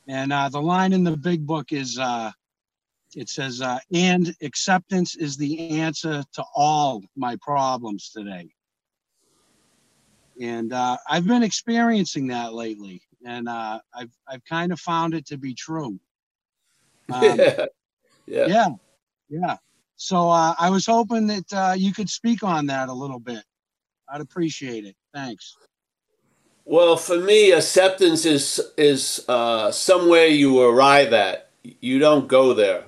And uh, the line in the big book is uh, it says, uh, and acceptance is the answer to all my problems today. And uh, I've been experiencing that lately, and uh, I've, I've kind of found it to be true. [laughs] Um, yeah. yeah. yeah, yeah. So uh, I was hoping that uh, you could speak on that a little bit. I'd appreciate it. Thanks. Well, for me, acceptance is is uh, somewhere you arrive at. You don't go there.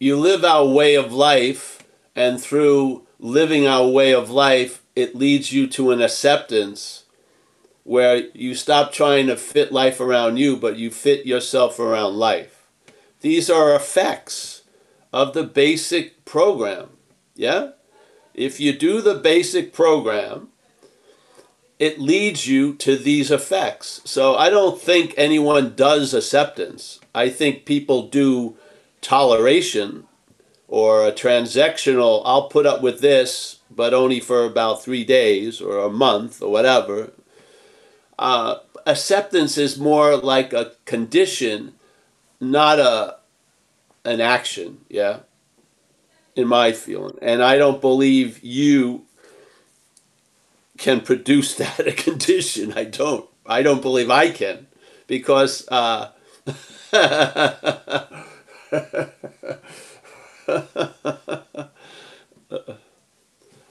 You live our way of life, and through living our way of life, it leads you to an acceptance where you stop trying to fit life around you, but you fit yourself around life. These are effects of the basic program. Yeah? If you do the basic program, it leads you to these effects. So I don't think anyone does acceptance. I think people do toleration or a transactional, I'll put up with this, but only for about three days or a month or whatever. Uh, acceptance is more like a condition, not a an action, yeah, in my feeling. And I don't believe you can produce [laughs] that a condition. I don't. I don't believe I can, because. Uh, [laughs]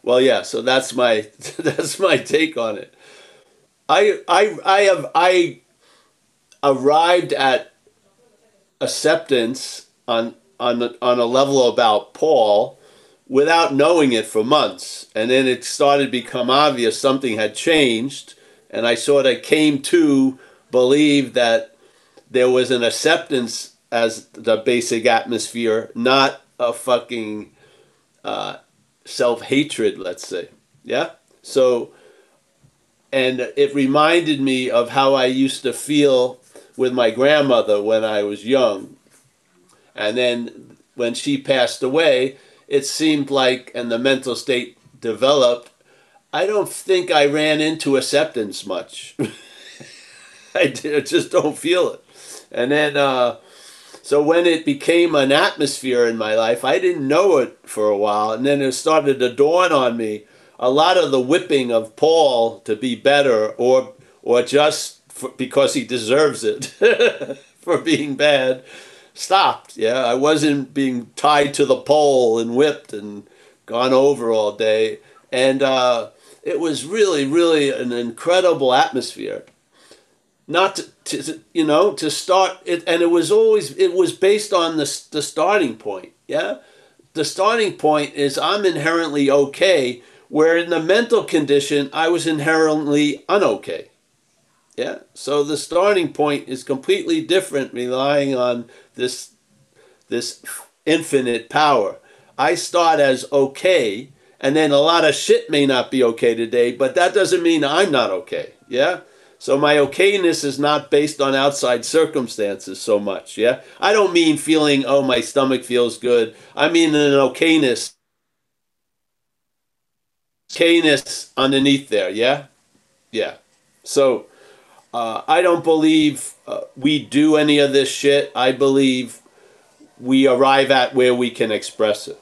well, yeah. So that's my [laughs] that's my take on it. I I I have I arrived at acceptance on on on a level about Paul without knowing it for months. And then it started to become obvious something had changed. And I sort of came to believe that there was an acceptance as the basic atmosphere, not a fucking uh, self hatred, let's say. Yeah? So, and it reminded me of how I used to feel with my grandmother when I was young. And then when she passed away, it seemed like, and the mental state developed, I don't think I ran into acceptance much. [laughs] I, just don't feel it. And then, uh, so when it became an atmosphere in my life, I didn't know it for a while. And then it started to dawn on me a lot of the whipping of Paul to be better or, or just for, because he deserves it [laughs] for being bad stopped. Yeah, I wasn't being tied to the pole and whipped and gone over all day. And uh, it was really, really an incredible atmosphere. Not to, to, you know, to start it, and it was always it was based on the the starting point. Yeah, the starting point is I'm inherently okay, where in the mental condition I was inherently unokay. Yeah, so the starting point is completely different, relying on this this infinite power. I start as okay, and then a lot of shit may not be okay today, but that doesn't mean I'm not okay. Yeah? So my okayness is not based on outside circumstances so much. Yeah? I don't mean feeling, oh, my stomach feels good. I mean an okayness. Okayness underneath there. Yeah? Yeah. So uh, I don't believe uh, we do any of this shit. I believe we arrive at where we can express it.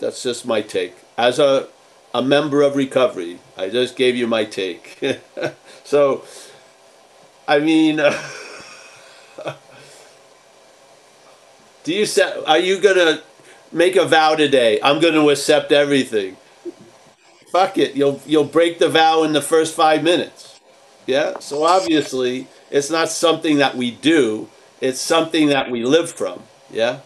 That's just my take. As a, a member of recovery, I just gave you my take. [laughs] so, I mean, [laughs] do you set, are you going to make a vow today? I'm going to accept everything fuck it, you'll you'll break the vow in the first five minutes. Yeah. So obviously, it's not something that we do. It's something that we live from. Yeah.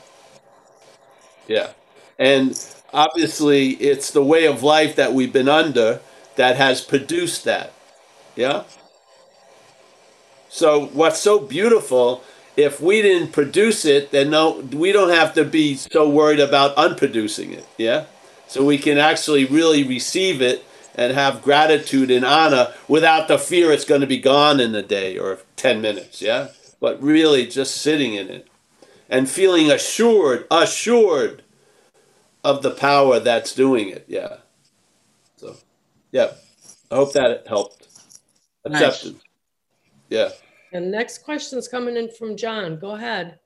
Yeah. And obviously, it's the way of life that we've been under that has produced that. Yeah. So what's so beautiful? If we didn't produce it, then no, we don't have to be so worried about unproducing it. Yeah, so we can actually really receive it and have gratitude and honor without the fear it's going to be gone in a day or ten minutes. Yeah, but really just sitting in it and feeling assured, assured of the power that's doing it. Yeah. So, yeah. I hope that helped. Nice. Yeah. And next question is coming in from John. Go ahead.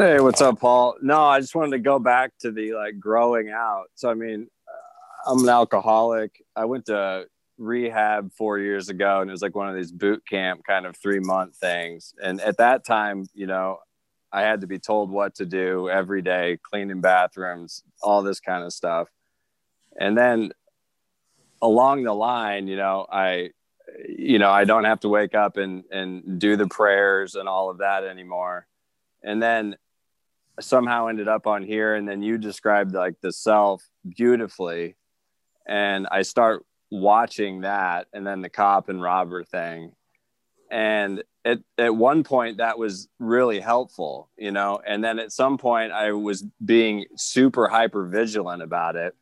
Hey, what's up, Paul? No, I just wanted to go back to the like growing out. So, I mean, uh, I'm an alcoholic. I went to rehab four years ago, and it was like one of these boot camp kind of three month things. And at that time, you know, I had to be told what to do every day, cleaning bathrooms, all this kind of stuff. And then along the line, you know, I, you know, I don't have to wake up and and do the prayers and all of that anymore. And then somehow ended up on here, and then you described like the self beautifully, and I start watching that, and then the cop and robber thing, and at, at one point that was really helpful you know? And then at some point i was being super hyper vigilant about it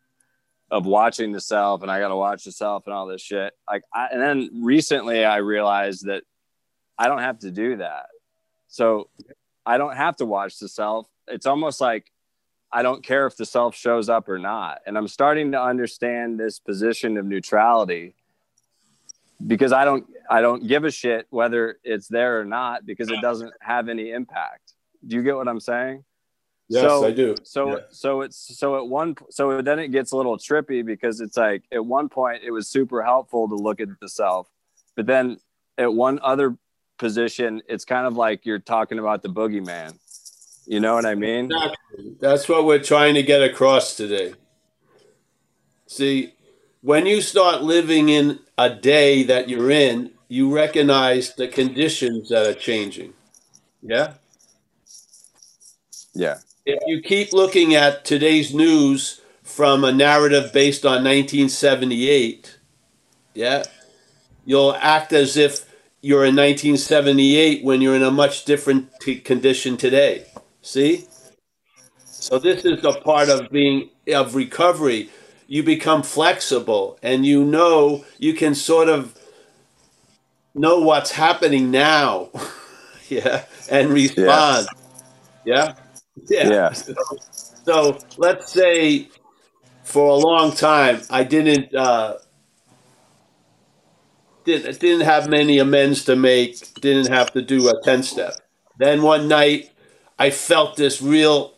of watching the self and i got to watch the self and all this shit. Like I, and then recently i realized that i don't have to do that. So i don't have to watch the self it's almost like i don't care if the self shows up or not and i'm starting to understand this position of neutrality because I don't I don't give a shit whether it's there or not because it doesn't have any impact. Do you get what I'm saying? Yes, so, I do. So Yeah. so it's so at one so then it gets a little trippy because it's like at one point it was super helpful to look at the self, but then at one other position it's kind of like you're talking about the boogeyman. You know what I mean? Exactly. That's what we're trying to get across today. See, when you start living in a day that you're in, you recognize the conditions that are changing. Yeah? Yeah. If you keep looking at today's news from a narrative based on 1978, yeah, you'll act as if you're in 1978 when you're in a much different t- condition today. See? So this is a part of being of recovery. You become flexible and you know you can sort of know what's happening now. [laughs] yeah, and respond. Yeah. Yeah. Yeah. [laughs] So let's say for a long time I didn't uh, didn't didn't have many amends to make. Didn't have to do a ten step. Then one night I felt this real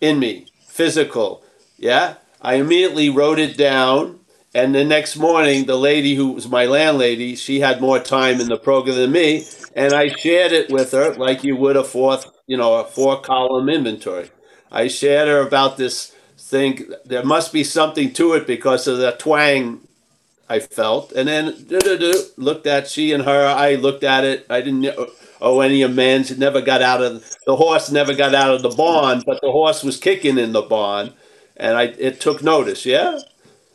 in me, physical. Yeah, I immediately wrote it down. And the next morning, the lady who was my landlady, she had more time in the program than me, and I shared it with her like you would a fourth, you know, a four column inventory. I shared her about this thing. There must be something to it because of the twang I felt. And then looked at she and her. I looked at it. I didn't owe any amends. It never got out of the horse. Never got out of the barn, but the horse was kicking in the barn, and I it took notice. Yeah,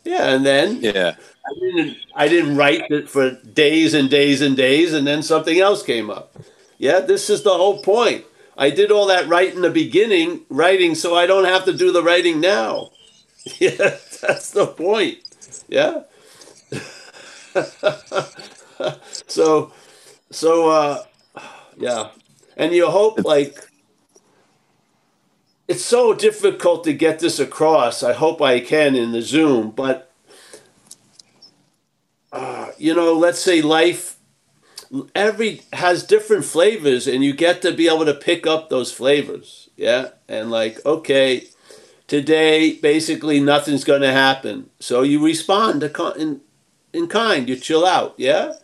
yeah. And then Yeah. I didn't I didn't write it for days and days and days, and then something else came up. Yeah, this is the whole point. I did all that right in the beginning, writing, so I don't have to do the writing now. [laughs] Yeah, that's the point. Yeah. [laughs] so, so, uh, yeah, and you hope like it's so difficult to get this across. I hope I can in the Zoom, but uh, you know, let's say life every has different flavors and you get to be able to pick up those flavors. Yeah. And like okay today basically nothing's going to happen. So you respond to con- in, in kind. You chill out. Yeah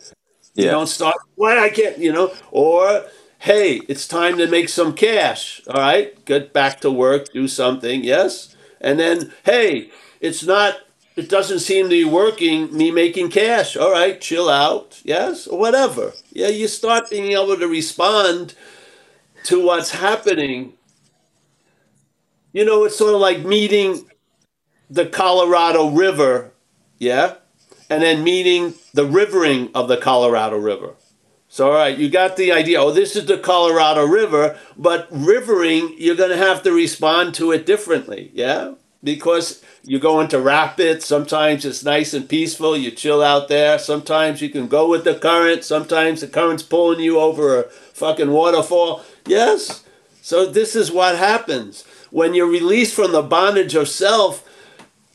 you Yeah. don't start why i can't you know or hey it's time to make some cash all right? Get back to work do something yes? And then hey it's not it doesn't seem to be working me making cash all right chill out yes? Or whatever. Yeah you start being able to respond to what's happening. You know it's sort of like meeting the colorado river yeah? And then meeting the rivering of the colorado river So, all right, you got the idea. Oh, this is the Colorado River, but rivering, you're going to have to respond to it differently. Yeah. Because you go into rapids. Sometimes it's nice and peaceful. You chill out there. Sometimes you can go with the current. Sometimes the current's pulling you over a fucking waterfall. Yes. So, this is what happens. When you're released from the bondage of self,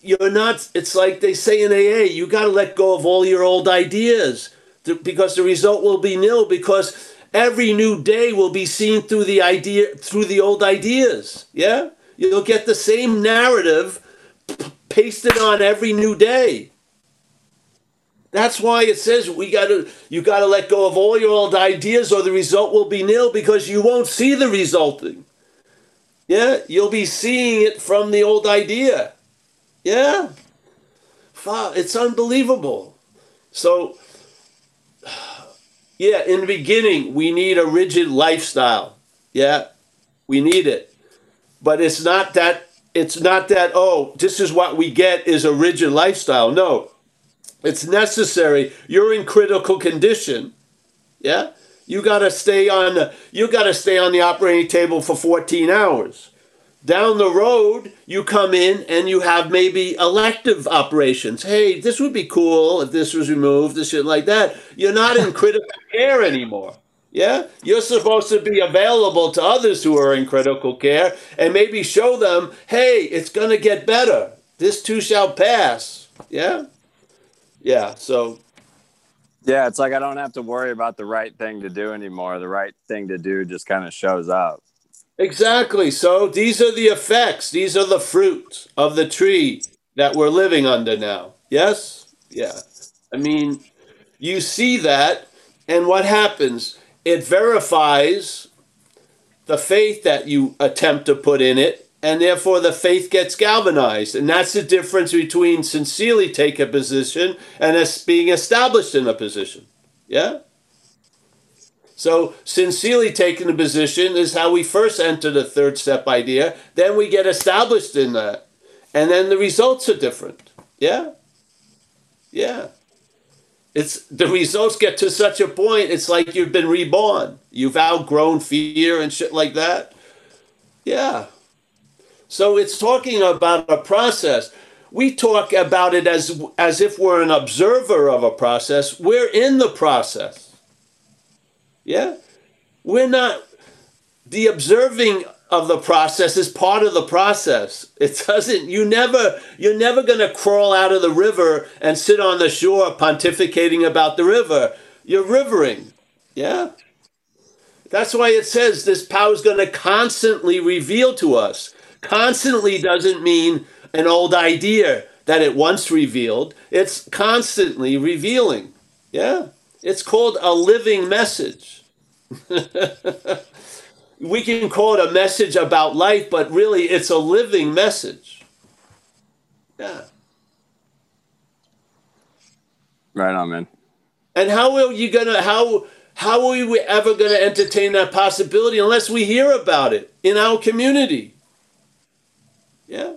you're not, it's like they say in AA, you got to let go of all your old ideas. Because the result will be nil because every new day will be seen through the idea through the old ideas yeah? You'll get the same narrative pasted on every new day. That's why it says we got to you got to let go of all your old ideas or the result will be nil because you won't see the resulting. Yeah? You'll be seeing it from the old idea yeah it's unbelievable so yeah, in the beginning, we need a rigid lifestyle. Yeah, we need it. But it's not that, it's not that, oh, this is what we get is a rigid lifestyle. No, it's necessary. You're in critical condition. Yeah, you got to stay on, the, you got to stay on the operating table for 14 hours. Down the road, you come in and you have maybe elective operations. Hey, this would be cool if this was removed, this shit like that. You're not in [laughs] critical care anymore. Yeah? You're supposed to be available to others who are in critical care and maybe show them, hey, it's going to get better. This too shall pass. Yeah? Yeah. So. Yeah, it's like I don't have to worry about the right thing to do anymore. The right thing to do just kind of shows up. Exactly. So these are the effects. These are the fruits of the tree that we're living under now. Yes? Yeah. I mean, you see that, and what happens? It verifies the faith that you attempt to put in it, and therefore the faith gets galvanized. And that's the difference between sincerely take a position and as being established in a position. Yeah? So, sincerely taking a position is how we first enter the third step idea. Then we get established in that. And then the results are different. Yeah? Yeah. It's the results get to such a point, it's like you've been reborn. You've outgrown fear and shit like that. Yeah. So it's talking about a process. We talk about it as as if we're an observer of a process. We're in the process. Yeah? We're not, the observing of the process is part of the process. It doesn't, you never, you're never going to crawl out of the river and sit on the shore pontificating about the river. You're rivering. Yeah? That's why it says this power is going to constantly reveal to us. Constantly doesn't mean an old idea that it once revealed, it's constantly revealing. Yeah? It's called a living message. [laughs] we can call it a message about life, but really it's a living message. Yeah. Right on, man. And how are you gonna how how are we ever gonna entertain that possibility unless we hear about it in our community? Yeah.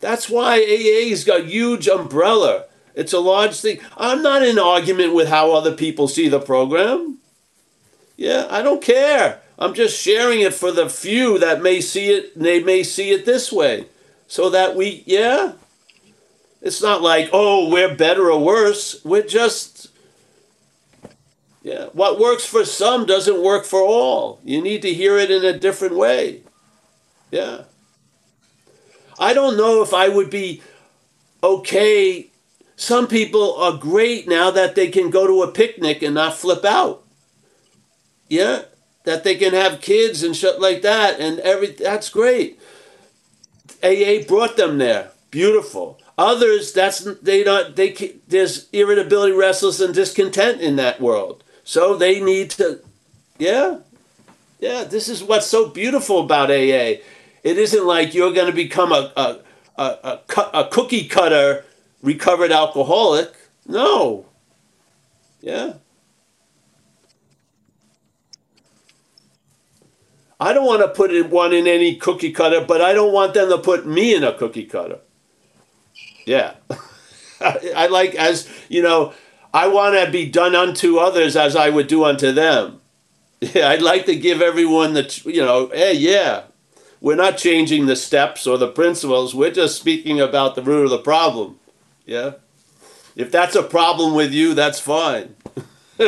That's why AA's got huge umbrella. It's a large thing. I'm not in argument with how other people see the program. Yeah, I don't care. I'm just sharing it for the few that may see it, they may see it this way. So that we, yeah. It's not like, oh, we're better or worse. We're just, yeah. What works for some doesn't work for all. You need to hear it in a different way. Yeah. I don't know if I would be okay some people are great now that they can go to a picnic and not flip out. Yeah, that they can have kids and shit like that, and every that's great. AA brought them there. Beautiful. Others, that's they don't they there's irritability, restlessness, and discontent in that world. So they need to, yeah, yeah. This is what's so beautiful about AA. It isn't like you're going to become a a, a, a, a cookie cutter recovered alcoholic. No. Yeah. I don't want to put one in any cookie cutter, but I don't want them to put me in a cookie cutter. Yeah. [laughs] I, like, as you know, I want to be done unto others as I would do unto them. Yeah, I'd like to give everyone the, you know, hey, yeah, we're not changing the steps or the principles. We're just speaking about the root of the problem. Yeah. If that's a problem with you, that's fine. [laughs]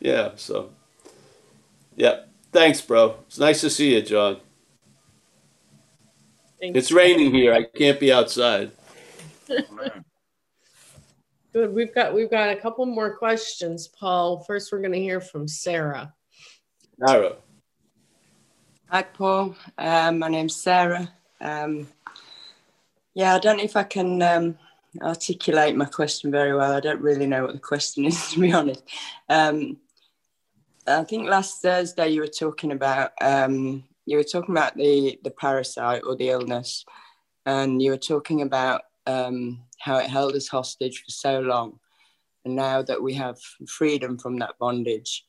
yeah, so. Yeah. Thanks, bro. It's nice to see you, John. Thanks. It's raining here. I can't be outside. [laughs] Good. We've got we've got a couple more questions, Paul. First, we're going to hear from Sarah. Nara. Hi, Paul. Um, my name's Sarah. Um, yeah, I don't know if I can um, articulate my question very well. I don't really know what the question [laughs] is, to be honest. Um, I think last Thursday you were talking about um, you were talking about the the parasite or the illness, and you were talking about um, how it held us hostage for so long, and now that we have freedom from that bondage,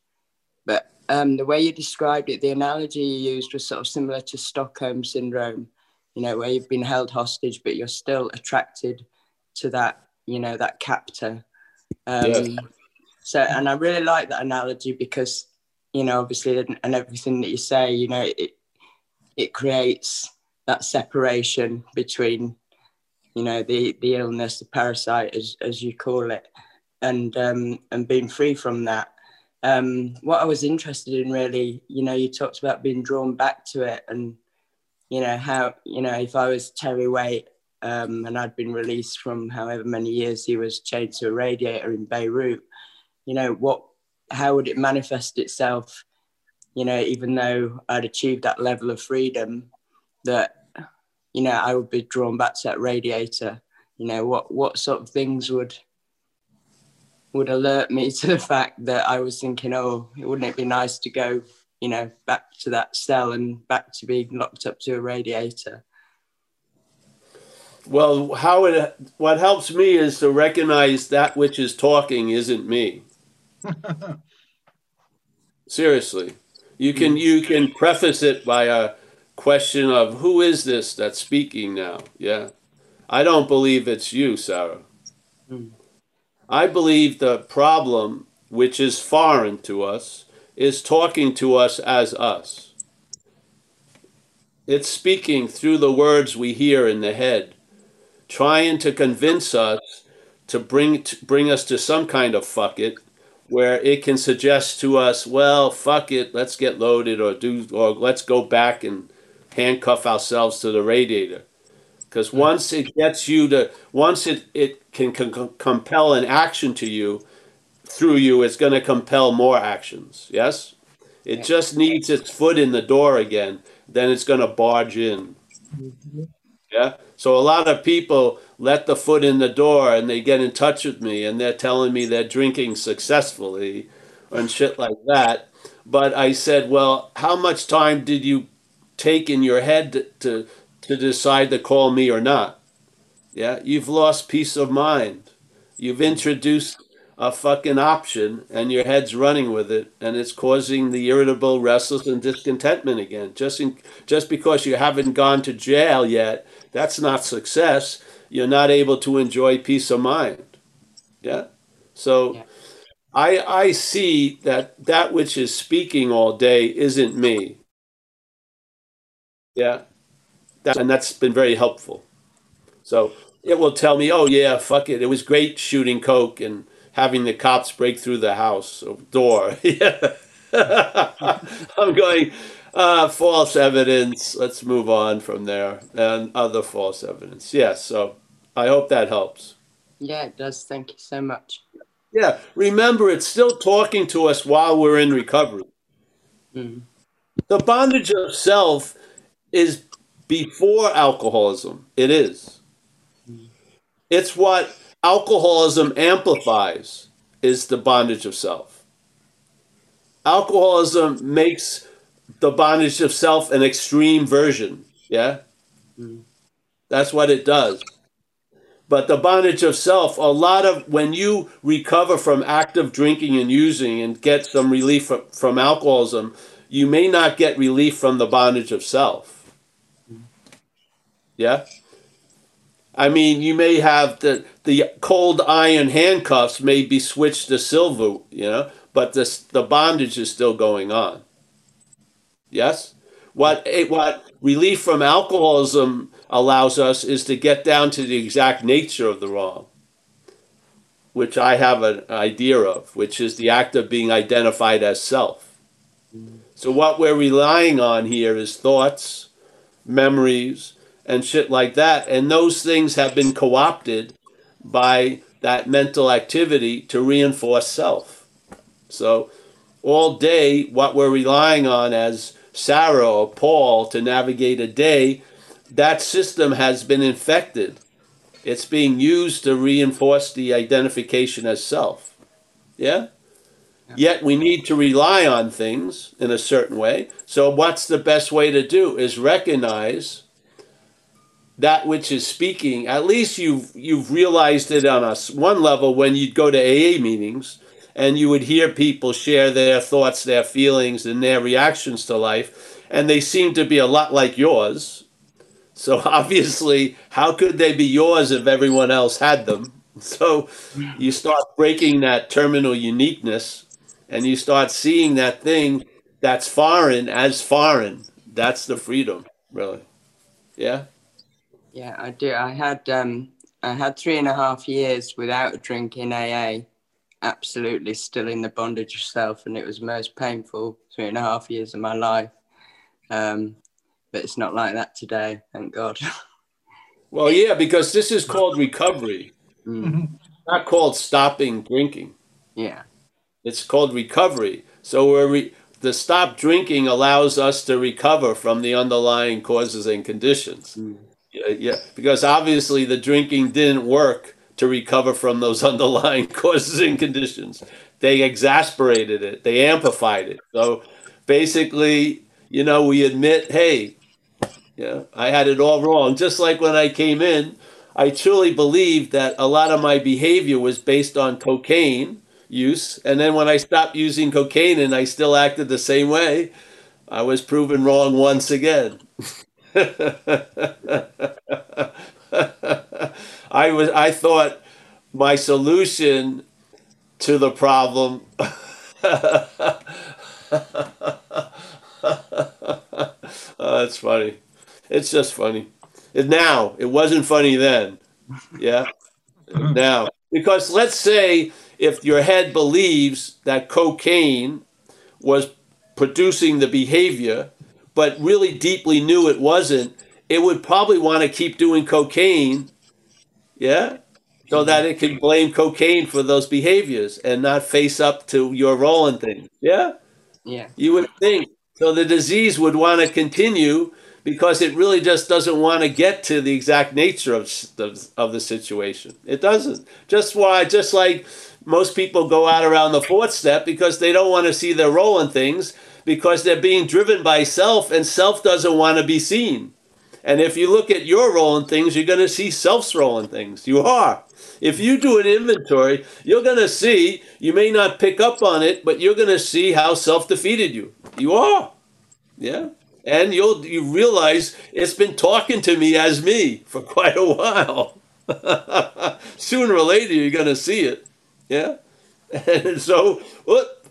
but um, the way you described it, the analogy you used was sort of similar to Stockholm syndrome, you know, where you've been held hostage, but you're still attracted to that, you know, that captor. Um, Yes. So, and I really like that analogy because, you know, obviously, and, and everything that you say, you know, it it creates that separation between, you know, the the illness, the parasite, as as you call it, and um, and being free from that um, what I was interested in really, you know, you talked about being drawn back to it and, you know, how, you know, if I was Terry Waite um, and I'd been released from however many years he was chained to a radiator in Beirut, you know, what, how would it manifest itself, you know, even though I'd achieved that level of freedom that, you know, I would be drawn back to that radiator, you know, what, what sort of things would, would alert me [laughs] to the fact that I was thinking, oh, wouldn't it be nice to go, you know, back to that cell and back to being locked up to a radiator? Well, how it what helps me is to recognize that which is talking isn't me. [laughs] Seriously. You can you can preface it by a question of who is this that's speaking now? Yeah. I don't believe it's you, Sarah. Mm. I believe the problem which is foreign to us is talking to us as us. It's speaking through the words we hear in the head, trying to convince us to bring to bring us to some kind of fuck it, where it can suggest to us, well, fuck it, let's get loaded, or do, or let's go back and handcuff ourselves to the radiator. Because once it gets you to, once it it can, compel an action to you, through you, it's going to compel more actions. Yes, it Yeah. just needs its foot in the door again. Then it's going to barge in. Mm-hmm. Yeah. So a lot of people let the foot in the door and they get in touch with me and they're telling me they're drinking successfully and shit like that. But I said, well, how much time did you take in your head to, to, to decide to call me or not? Yeah. You've lost peace of mind. You've introduced a fucking option and your head's running with it and it's causing the irritable, restless, and discontentment again. Just in, just because you haven't gone to jail yet, that's not success. You're not able to enjoy peace of mind. Yeah. So Yeah. I I see that that which is speaking all day isn't me. Yeah. That, and that's been very helpful. So it will tell me, oh yeah, fuck it. It was great shooting coke and having the cops break through the house door. yeah. [laughs] I'm going, uh, false evidence. Let's move on from there. And other false evidence. Yes. so I hope that helps. Yeah, it does. Thank you so much. Yeah. Remember, it's still talking to us while we're in recovery. Mm. The bondage of self is before alcoholism. It is. It's what alcoholism amplifies is the bondage of self. Alcoholism makes the bondage of self an extreme version. Yeah? That's what it does. But the bondage of self, a lot of when you recover from active drinking and using and get some relief from, from alcoholism, you may not get relief from the bondage of self. Yeah? I mean, you may have the the cold iron handcuffs may be switched to silver, you know, but this the bondage is still going on. Yes, what eh, what relief from alcoholism allows us is to get down to the exact nature of the wrong, which I have an idea of, which is the act of being identified as self. Mm-hmm. So what we're relying on here is thoughts, memories, and shit like that. And those things have been co opted by that mental activity to reinforce self. So, all day, what we're relying on as Sarah or Paul to navigate a day, that system has been infected. It's being used to reinforce the identification as self. Yeah? Yet we need to rely on things in a certain way. So, what's the best way to do is recognize that which is speaking. At least you've you've realized it on us one level when you'd go to AA meetings and you would hear people share their thoughts, their feelings, and their reactions to life, and they seem to be a lot like yours. So [laughs] obviously, how could they be yours if everyone else had them? [laughs] So you start breaking that terminal uniqueness and you start seeing that thing that's foreign as foreign. That's the freedom, really. Yeah. Yeah, I do. I had um, I had three and a half years without a drink in AA. Absolutely, still in the bondage of self, and it was the most painful three and a half years of my life. Um, but it's not like that today, thank God. [laughs] Well, yeah, because this is called recovery, Mm, not called stopping drinking. yeah, It's called recovery. So we're re- the stop drinking allows us to recover from the underlying causes and conditions. Mm. Yeah, because obviously the drinking didn't work to recover from those [laughs] underlying causes and conditions. They exasperated it. They amplified it. So basically, you know, we admit, hey, yeah, I had it all wrong. Just like when I came in, I truly believed that a lot of my behavior was based on cocaine use. And then when I stopped using cocaine and I still acted the same way, I was proven wrong once again. [laughs] I was I thought my solution to the problem [laughs] oh, that's funny. It's just funny. And now it wasn't funny then. Yeah. now, because let's say if your head believes that cocaine was producing the behavior, but really deeply knew it wasn't, it would probably want to keep doing cocaine. Yeah. So that it can blame cocaine for those behaviors and not face up to your role in things. Yeah. yeah, You would think. So the disease would want to continue because it really just doesn't want to get to the exact nature of the, of the situation. It doesn't. Just why, just like most people go out around the fourth step because they don't want to see their role in things because they're being driven by self and self doesn't want to be seen. And if you look at your role in things, you're going to see self's role in things. You are. If you do an inventory, you're going to see, you may not pick up on it, but you're going to see how self defeated you. You are. Yeah. And you'll you realize it's been talking to me as me for [laughs] quite a while. [laughs] Sooner or later you're gonna see it. Yeah? [laughs] And so what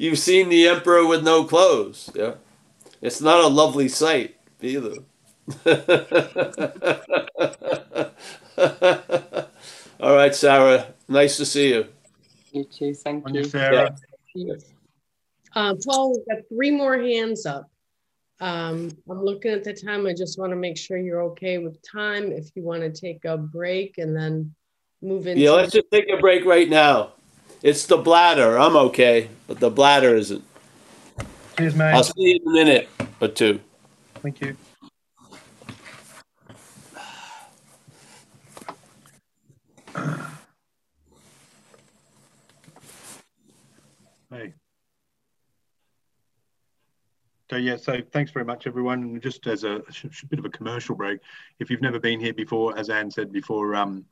you've seen the emperor with no clothes. Yeah. It's not a lovely sight either. [laughs] All right, Sarah. Nice to see you. you too. Thank On you. you, Sarah. Uh, Paul, we've got three more hands up. Um, I'm looking at the time. I just want to make sure you're okay with time. If you want to take a break and then move into. Yeah, let's just take a break right now. It's the bladder. I'm okay, but the bladder isn't. Cheers, mate. I'll see you in a minute or two. Thank you. Hey. So yeah, so thanks very much, everyone. Just as a, sh- sh- bit of a commercial break, if you've never been here before, as Anne said before, um,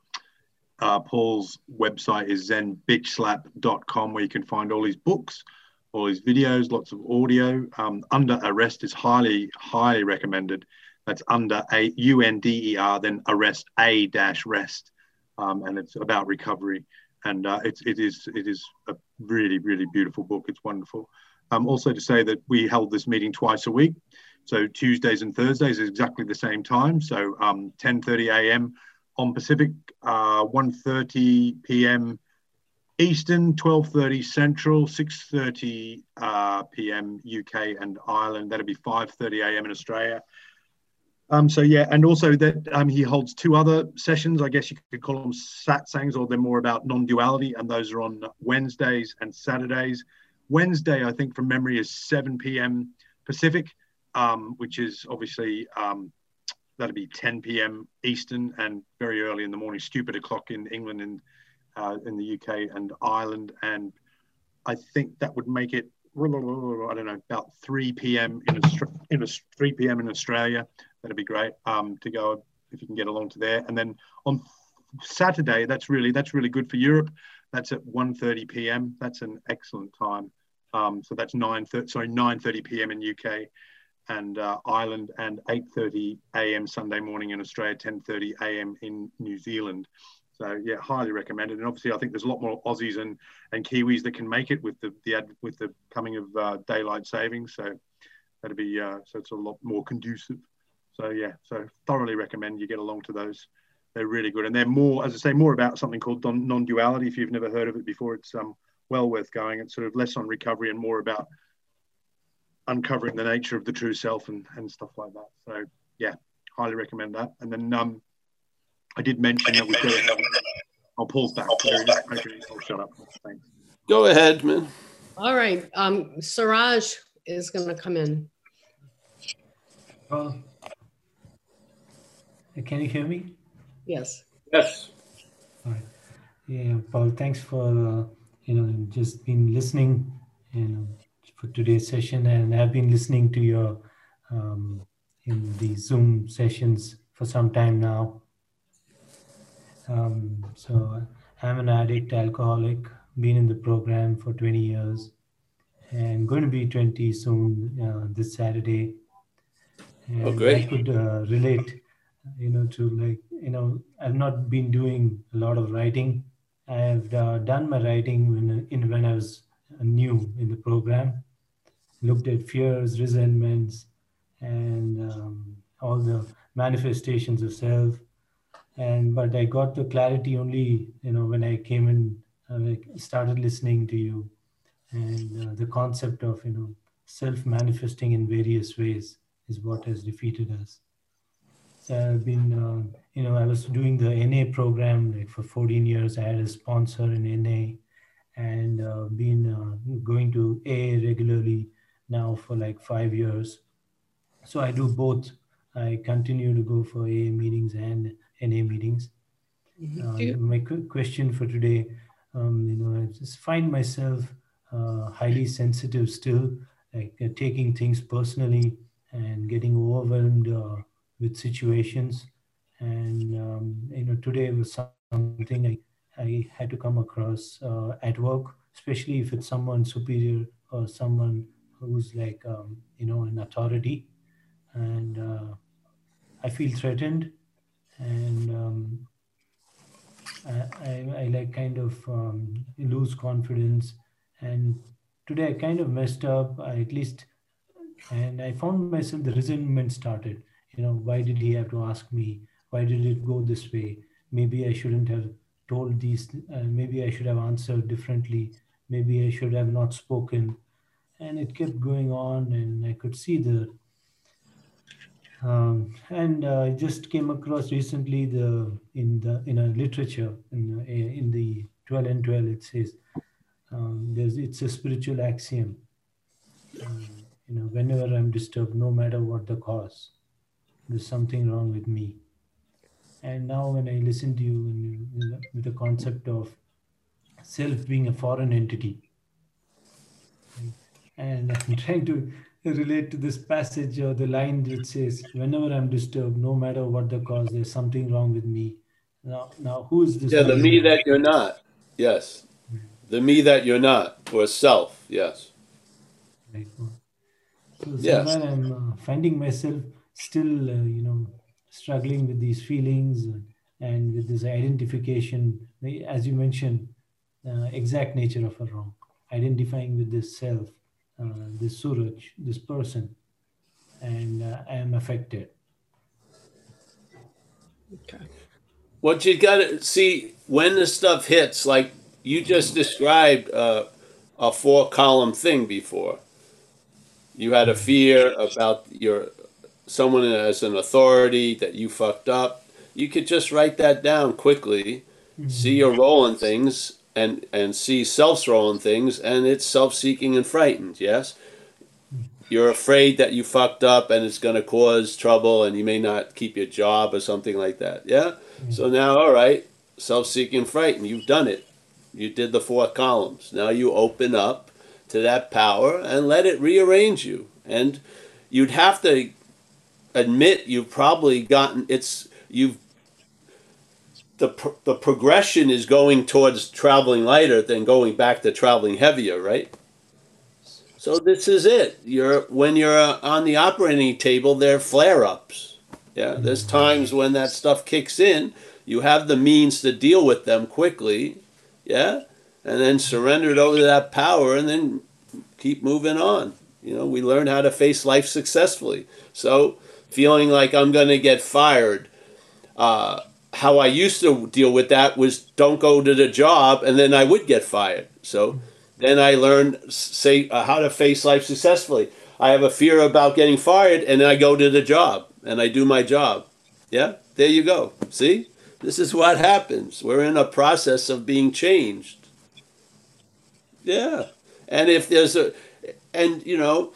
uh, Paul's website is zenbitchslap.com, where you can find all his books, all his videos, lots of audio. Um, Under Arrest is highly, highly recommended. That's under a U N D E R, then arrest a dash rest, um, and it's about recovery. And uh, it's it is it is a really really beautiful book. It's wonderful. Um, also to say that we held this meeting twice a week, so Tuesdays and Thursdays is exactly the same time. So um, 10:30 a.m. on Pacific, uh, 1:30 p.m. Eastern, 12:30 Central, 6:30 uh, p.m. UK and Ireland. That'll be 5:30 a.m. in Australia. Um, so yeah, and also that um, he holds two other sessions. I guess you could call them satsangs, or they're more about non-duality, and those are on Wednesdays and Saturdays. Wednesday, I think from memory, is 7 p.m. Pacific, um, which is obviously um, that'll be 10 p.m. Eastern and very early in the morning. Stupid o'clock in England and uh, in the UK and Ireland, and I think that would make it I don't know about 3 p.m. in Austra- in a, 3 p.m. in Australia. That'd be great um, to go if you can get along to there. And then on Saturday, that's really that's really good for Europe. That's at 1:30 p.m. That's an excellent time. Um, so that's 9 sorry 9:30 p.m. in UK and uh, Ireland, and 8:30 a.m. Sunday morning in Australia, 10:30 a.m. in New Zealand. So yeah, highly recommended. And obviously, I think there's a lot more Aussies and, and Kiwis that can make it with the, the with the coming of uh, daylight savings. So that'd be uh, so it's a lot more conducive. So yeah, so thoroughly recommend you get along to those. They're really good, and they're more, as I say, more about something called non-duality. If you've never heard of it before, it's um, well worth going. It's sort of less on recovery and more about uncovering the nature of the true self and, and stuff like that. So yeah, highly recommend that. And then um, I did mention that we've got. I'll pause back. I'll shut up. Thanks. Go ahead, man. All right. Um, Siraj is going to come in. Uh, can you hear me? Yes. Yes. All right. Yeah, Paul. Thanks for uh, you know just been listening, you know, for today's session, and I've been listening to your um, in the Zoom sessions for some time now. Um, so I'm an addict, alcoholic, been in the program for 20 years and going to be 20 soon uh, this Saturday. And oh, great. I could uh, relate, you know, to like, you know, I've not been doing a lot of writing. I've uh, done my writing when, in, when I was new in the program, looked at fears, resentments, and um, all the manifestations of self. And but i got the clarity only you know when i came in uh, started listening to you and uh, the concept of you know self manifesting in various ways is what has defeated us. So i've been uh, you know i was doing the na program like for 14 years. I had a sponsor in na and uh, been uh, going to a regularly now for like five years so i do both i continue to go for AA meetings and NA meetings. Mm-hmm. Uh, my question for today, um, you know, I just find myself uh, highly sensitive still, like uh, taking things personally and getting overwhelmed uh, with situations. And um, you know, today was something I, I had to come across uh, at work, especially if it's someone superior or someone who's like um, you know an authority, and uh, I feel threatened and um, I, I, I, like kind of um, lose confidence. And today I kind of messed up, at least, and I found myself the resentment started. You know, why did he have to ask me? Why did it go this way? Maybe I shouldn't have told these. Uh, maybe I should have answered differently. Maybe I should have not spoken. And it kept going on, and I could see the um, and uh, I just came across recently the in the in a literature in, in the 12 and 12 it says um, there's it's a spiritual axiom. Um, you know, whenever I'm disturbed, no matter what the cause, there's something wrong with me. And now when I listen to you with the concept of self being a foreign entity, and I'm [laughs] trying to relate to this passage or the line which says, Whenever I'm disturbed, no matter what the cause, there's something wrong with me. Now, now who is this? Yeah, the me that you're not. Yes. The me that you're not, or self. Yes. Right. So yes. I'm uh, finding myself still, uh, you know, struggling with these feelings and with this identification, as you mentioned, uh, exact nature of a wrong, identifying with this self, this Suraj, this person, and uh, I am affected. Okay. What you got to see when the stuff hits, like you just described uh, a four column thing before. You had a fear about your someone as an authority that you fucked up. You could just write that down quickly, mm-hmm. see your role in things, and and see self's role in things, and it's self seeking and frightened. Yes, you're afraid that you fucked up and it's going to cause trouble, and you may not keep your job or something like that. Yeah. Mm-hmm. So now, all right, self seeking, frightened. You've done it. You did the four columns. Now you open up to that power and let it rearrange you. And you'd have to admit you've probably gotten it's you've the the progression is going towards traveling lighter than going back to traveling heavier, right? So this is it. You're when you're on the operating table, there are flare ups. Yeah, there's times when that stuff kicks in. You have the means to deal with them quickly, yeah, and then surrender it over to that power, and then keep moving on. You know, we learn how to face life successfully. So, feeling like I'm going to get fired, uh, how I used to deal with that was don't go to the job, and then I would get fired. So, then I learned say uh, how to face life successfully. I have a fear about getting fired, and I go to the job and I do my job. Yeah, there you go. See, this is what happens. We're in a process of being changed. Yeah. And if there's a, and you know,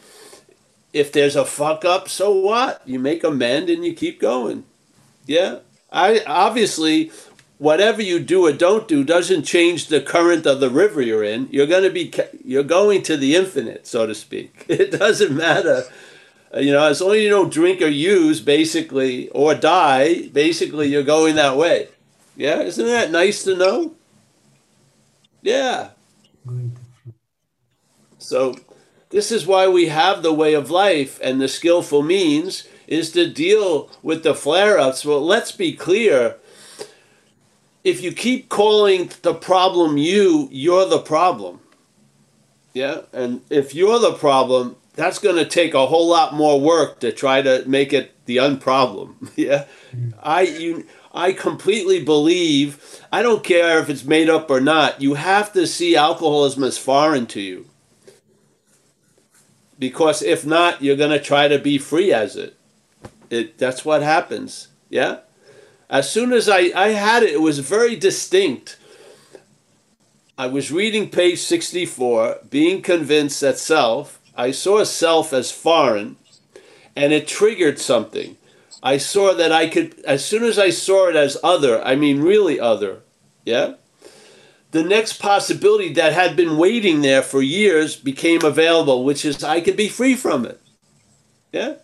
if there's a fuck up, so what? You make amend and you keep going. Yeah. I obviously, whatever you do or don't do doesn't change the current of the river you're in. You're going to be, you're going to the infinite, so to speak. [laughs] It doesn't matter. Uh, you know, as long as you don't drink or use, basically, or die, basically, you're going that way. Yeah, isn't that nice to know? Yeah. So, this is why we have the way of life and the skillful means is to deal with the flare ups. Well, let's be clear. If you keep calling the problem you, you're the problem. Yeah. And if you're the problem, that's going to take a whole lot more work to try to make it the unproblem. [laughs] yeah. I, you, I completely believe, I don't care if it's made up or not, you have to see alcoholism as foreign to you. Because if not, you're going to try to be free as it. It. That's what happens. Yeah? As soon as I, I had it, it was very distinct. I was reading page 64, being convinced that self, I saw self as foreign, and it triggered something. I saw that I could, as soon as I saw it as other, I mean really other, yeah? The next possibility that had been waiting there for years became available, which is I could be free from it. Yeah?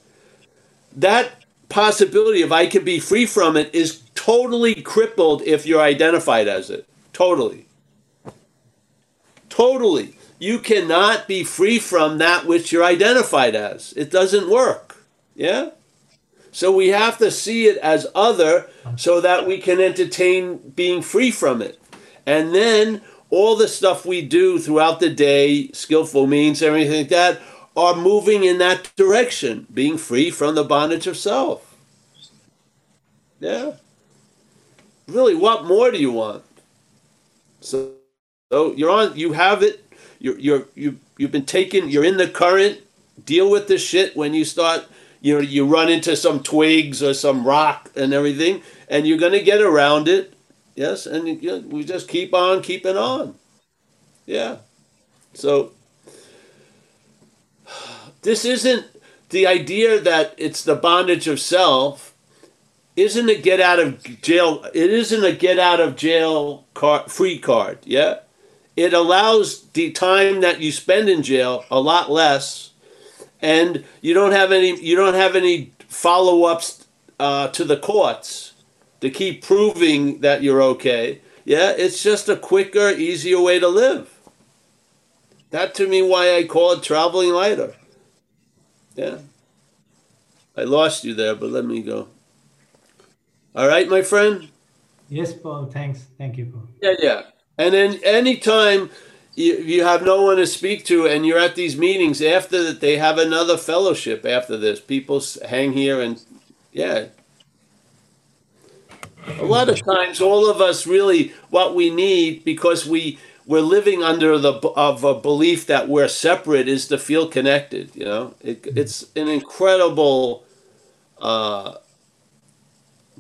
That possibility of I could be free from it is totally crippled if you're identified as it. Totally. Totally. You cannot be free from that which you're identified as. It doesn't work. Yeah? So we have to see it as other so that we can entertain being free from it. And then all the stuff we do throughout the day, skillful means, everything like that, are moving in that direction, being free from the bondage of self. Yeah. Really, what more do you want? So, so you're on. You have it. You're you're you you've been taken. You're in the current. Deal with the shit when you start you know you run into some twigs or some rock and everything and you're to get around it yes and you know, we just keep on keeping on yeah so this isn't the idea that it's the bondage of self isn't a get out of jail it isn't a get out of jail card, free card yeah it allows the time that you spend in jail a lot less and you don't have any you don't have any follow ups uh, to the courts to keep proving that you're okay. Yeah, it's just a quicker, easier way to live. That to me why I call it traveling lighter. Yeah. I lost you there, but let me go. All right, my friend? Yes, Paul. Thanks. Thank you, Paul. Yeah, yeah. And then anytime you, you have no one to speak to and you're at these meetings after that, they have another fellowship after this. People hang here and, yeah. A lot of times, all of us really, what we need, because we, we're living under the of a belief that we're separate, is to feel connected. You know, it, it's an incredible uh,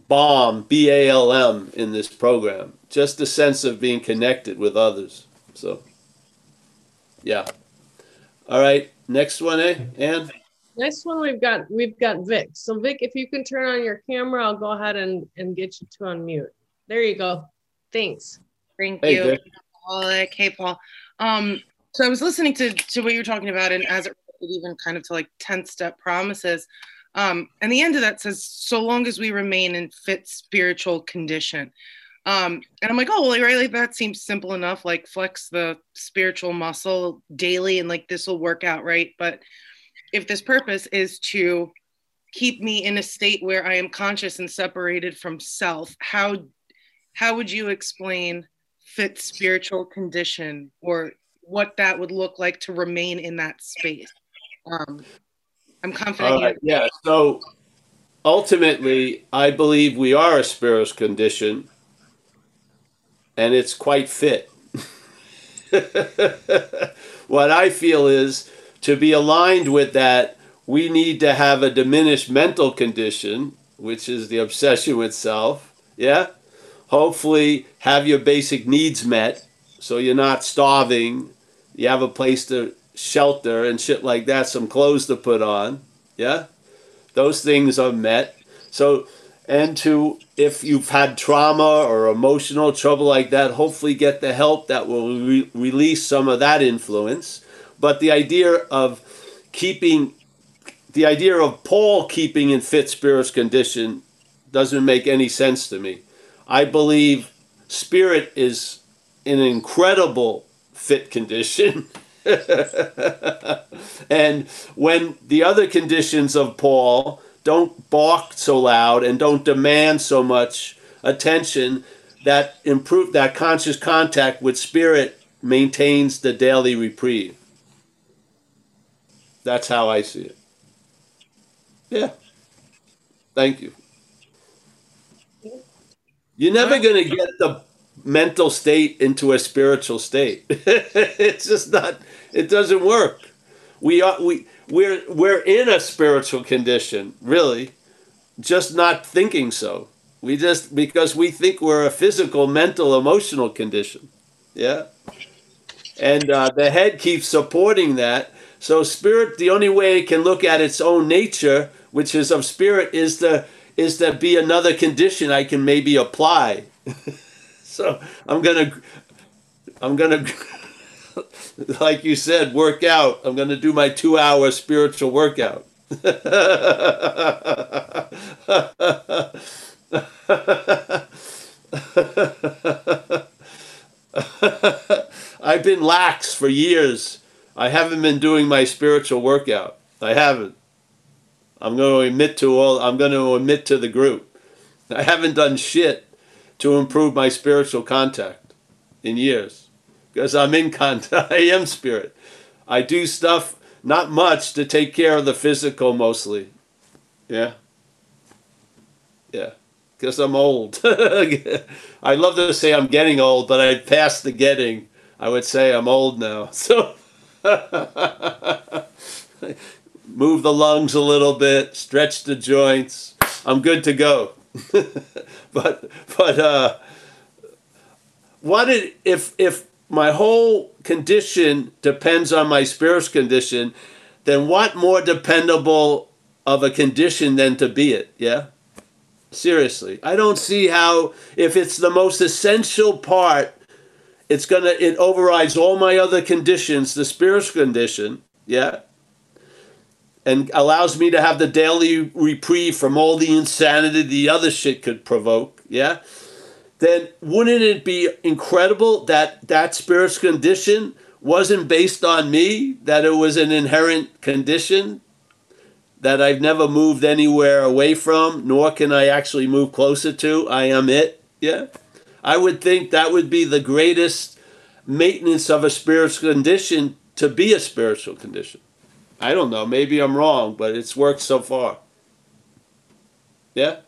balm, B A L M, in this program. Just the sense of being connected with others. So, yeah. All right, next one, eh, Ann? Next one we've got we've got Vic. So Vic, if you can turn on your camera, I'll go ahead and, and get you to unmute. There you go. Thanks. Thank Hey, you. Vic. Alec. Hey, Paul. Um, so I was listening to, to what you were talking about, and as it even kind of to like 10 step promises. Um, and the end of that says, so long as we remain in fit spiritual condition. Um, and I'm like, oh, well, right, like that seems simple enough. Like flex the spiritual muscle daily, and like this will work out, right? But if this purpose is to keep me in a state where I am conscious and separated from self, how how would you explain fit spiritual condition or what that would look like to remain in that space? Um, I'm confident. Right, yeah. So ultimately, I believe we are a spiritual condition, and it's quite fit. [laughs] what I feel is to be aligned with that, we need to have a diminished mental condition, which is the obsession with self. Yeah. Hopefully, have your basic needs met so you're not starving. You have a place to shelter and shit like that, some clothes to put on. Yeah. Those things are met. So, and to, if you've had trauma or emotional trouble like that, hopefully get the help that will re- release some of that influence. But the idea of keeping, the idea of Paul keeping in fit spiritual condition doesn't make any sense to me. I believe spirit is in incredible fit condition. [laughs] and when the other conditions of Paul don't bark so loud and don't demand so much attention, that improve that conscious contact with spirit maintains the daily reprieve. That's how I see it. Yeah. Thank you. You're never going to get the mental state into a spiritual state. [laughs] it's just not. It doesn't work. We are we we're we're in a spiritual condition, really, just not thinking so. We just because we think we're a physical, mental, emotional condition. Yeah. And uh, the head keeps supporting that. So spirit, the only way it can look at its own nature, which is of spirit, is to is to be another condition I can maybe apply. [laughs] so I'm gonna I'm gonna [laughs] like you said, work out. I'm gonna do my two hour spiritual workout. [laughs] I've been lax for years. I haven't been doing my spiritual workout. I haven't. I'm going to admit to all. I'm going to admit to the group. I haven't done shit to improve my spiritual contact in years because I'm in contact. [laughs] I am spirit. I do stuff not much to take care of the physical mostly. Yeah. Yeah. Because I'm old. [laughs] I love to say I'm getting old, but I passed the getting. I would say I'm old now. [laughs] So move the lungs a little bit, stretch the joints. I'm good to go. [laughs] but but uh what it, if if my whole condition depends on my spiritual condition, then what more dependable of a condition than to be it? Yeah? Seriously. I don't see how if it's the most essential part, it's gonna it overrides all my other conditions, the spiritual condition, yeah? And allows me to have the daily reprieve from all the insanity the other shit could provoke, yeah? then wouldn't it be incredible that that spiritual condition wasn't based on me, that it was an inherent condition that I've never moved anywhere away from, nor can I actually move closer to. I am it. Yeah. I would think that would be the greatest maintenance of a spiritual condition to be a spiritual condition. I don't know. Maybe I'm wrong, but it's worked so far. Yeah?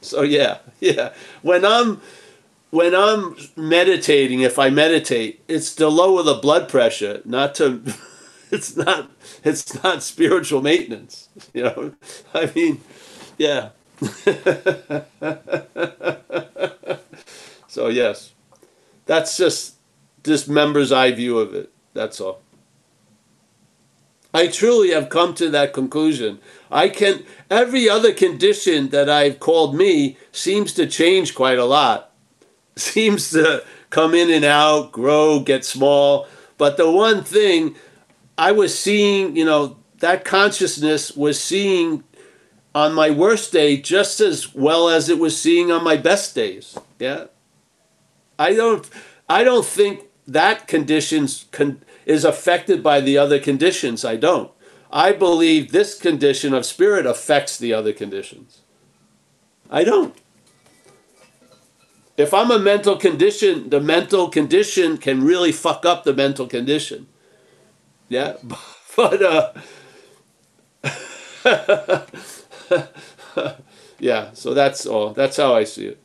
So yeah, [laughs] yeah. When I'm when I'm meditating, if I meditate, it's to lower the blood pressure, not to [laughs] it's not it's not spiritual maintenance. [laughs] You know? I mean, yeah. so yes. That's just this member's eye view of it. That's all. I truly have come to that conclusion. I can every other condition that I've called me seems to change quite a lot. [laughs] Seems to come in and out, grow, get small. But the one thing I was seeing, you know, that consciousness was seeing on my worst day just as well as it was seeing on my best days. Yeah. I don't I don't think that conditions con- is affected by the other conditions. I don't. I believe this condition of spirit affects the other conditions. I don't. If I'm a mental condition, the mental condition can really fuck up the mental condition. Yeah, [laughs] but uh, [laughs] yeah. So that's all. That's how I see it.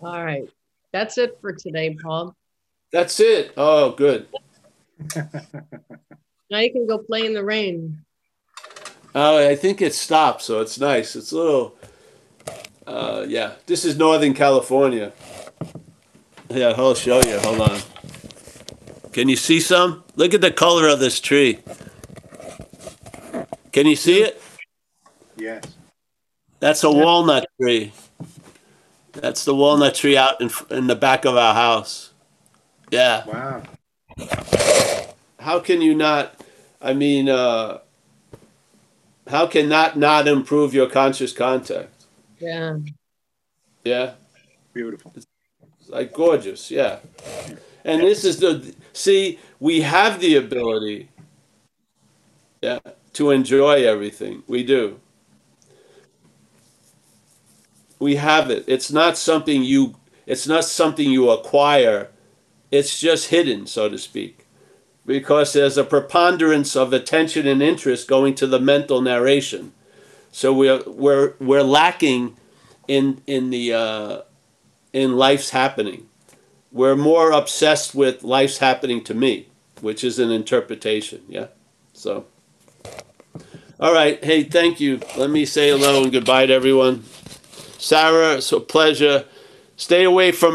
All right. That's it for today, Paul. That's it. Oh, good. [laughs] Now you can go play in the rain. Oh, I think it stopped, so it's nice. It's a little. Uh, yeah, this is Northern California. Yeah, I'll show you. Hold on. Can you see some? Look at the color of this tree. Can you see it? Yes. That's a walnut tree. That's the walnut tree out in, in the back of our house. Yeah. Wow. How can you not? I mean, uh, how can that not improve your conscious contact? Yeah. Yeah. Beautiful. It's like gorgeous. Yeah. And this is the see, we have the ability, yeah, to enjoy everything. We do. We have it. It's not something you it's not something you acquire. It's just hidden, so to speak. Because there's a preponderance of attention and interest going to the mental narration. So we're we're we're lacking in in the uh, in life's happening. We're more obsessed with life's happening to me, which is an interpretation. Yeah. So. All right. Hey, thank you. Let me say hello and goodbye to everyone. Sarah, it's a pleasure. Stay away from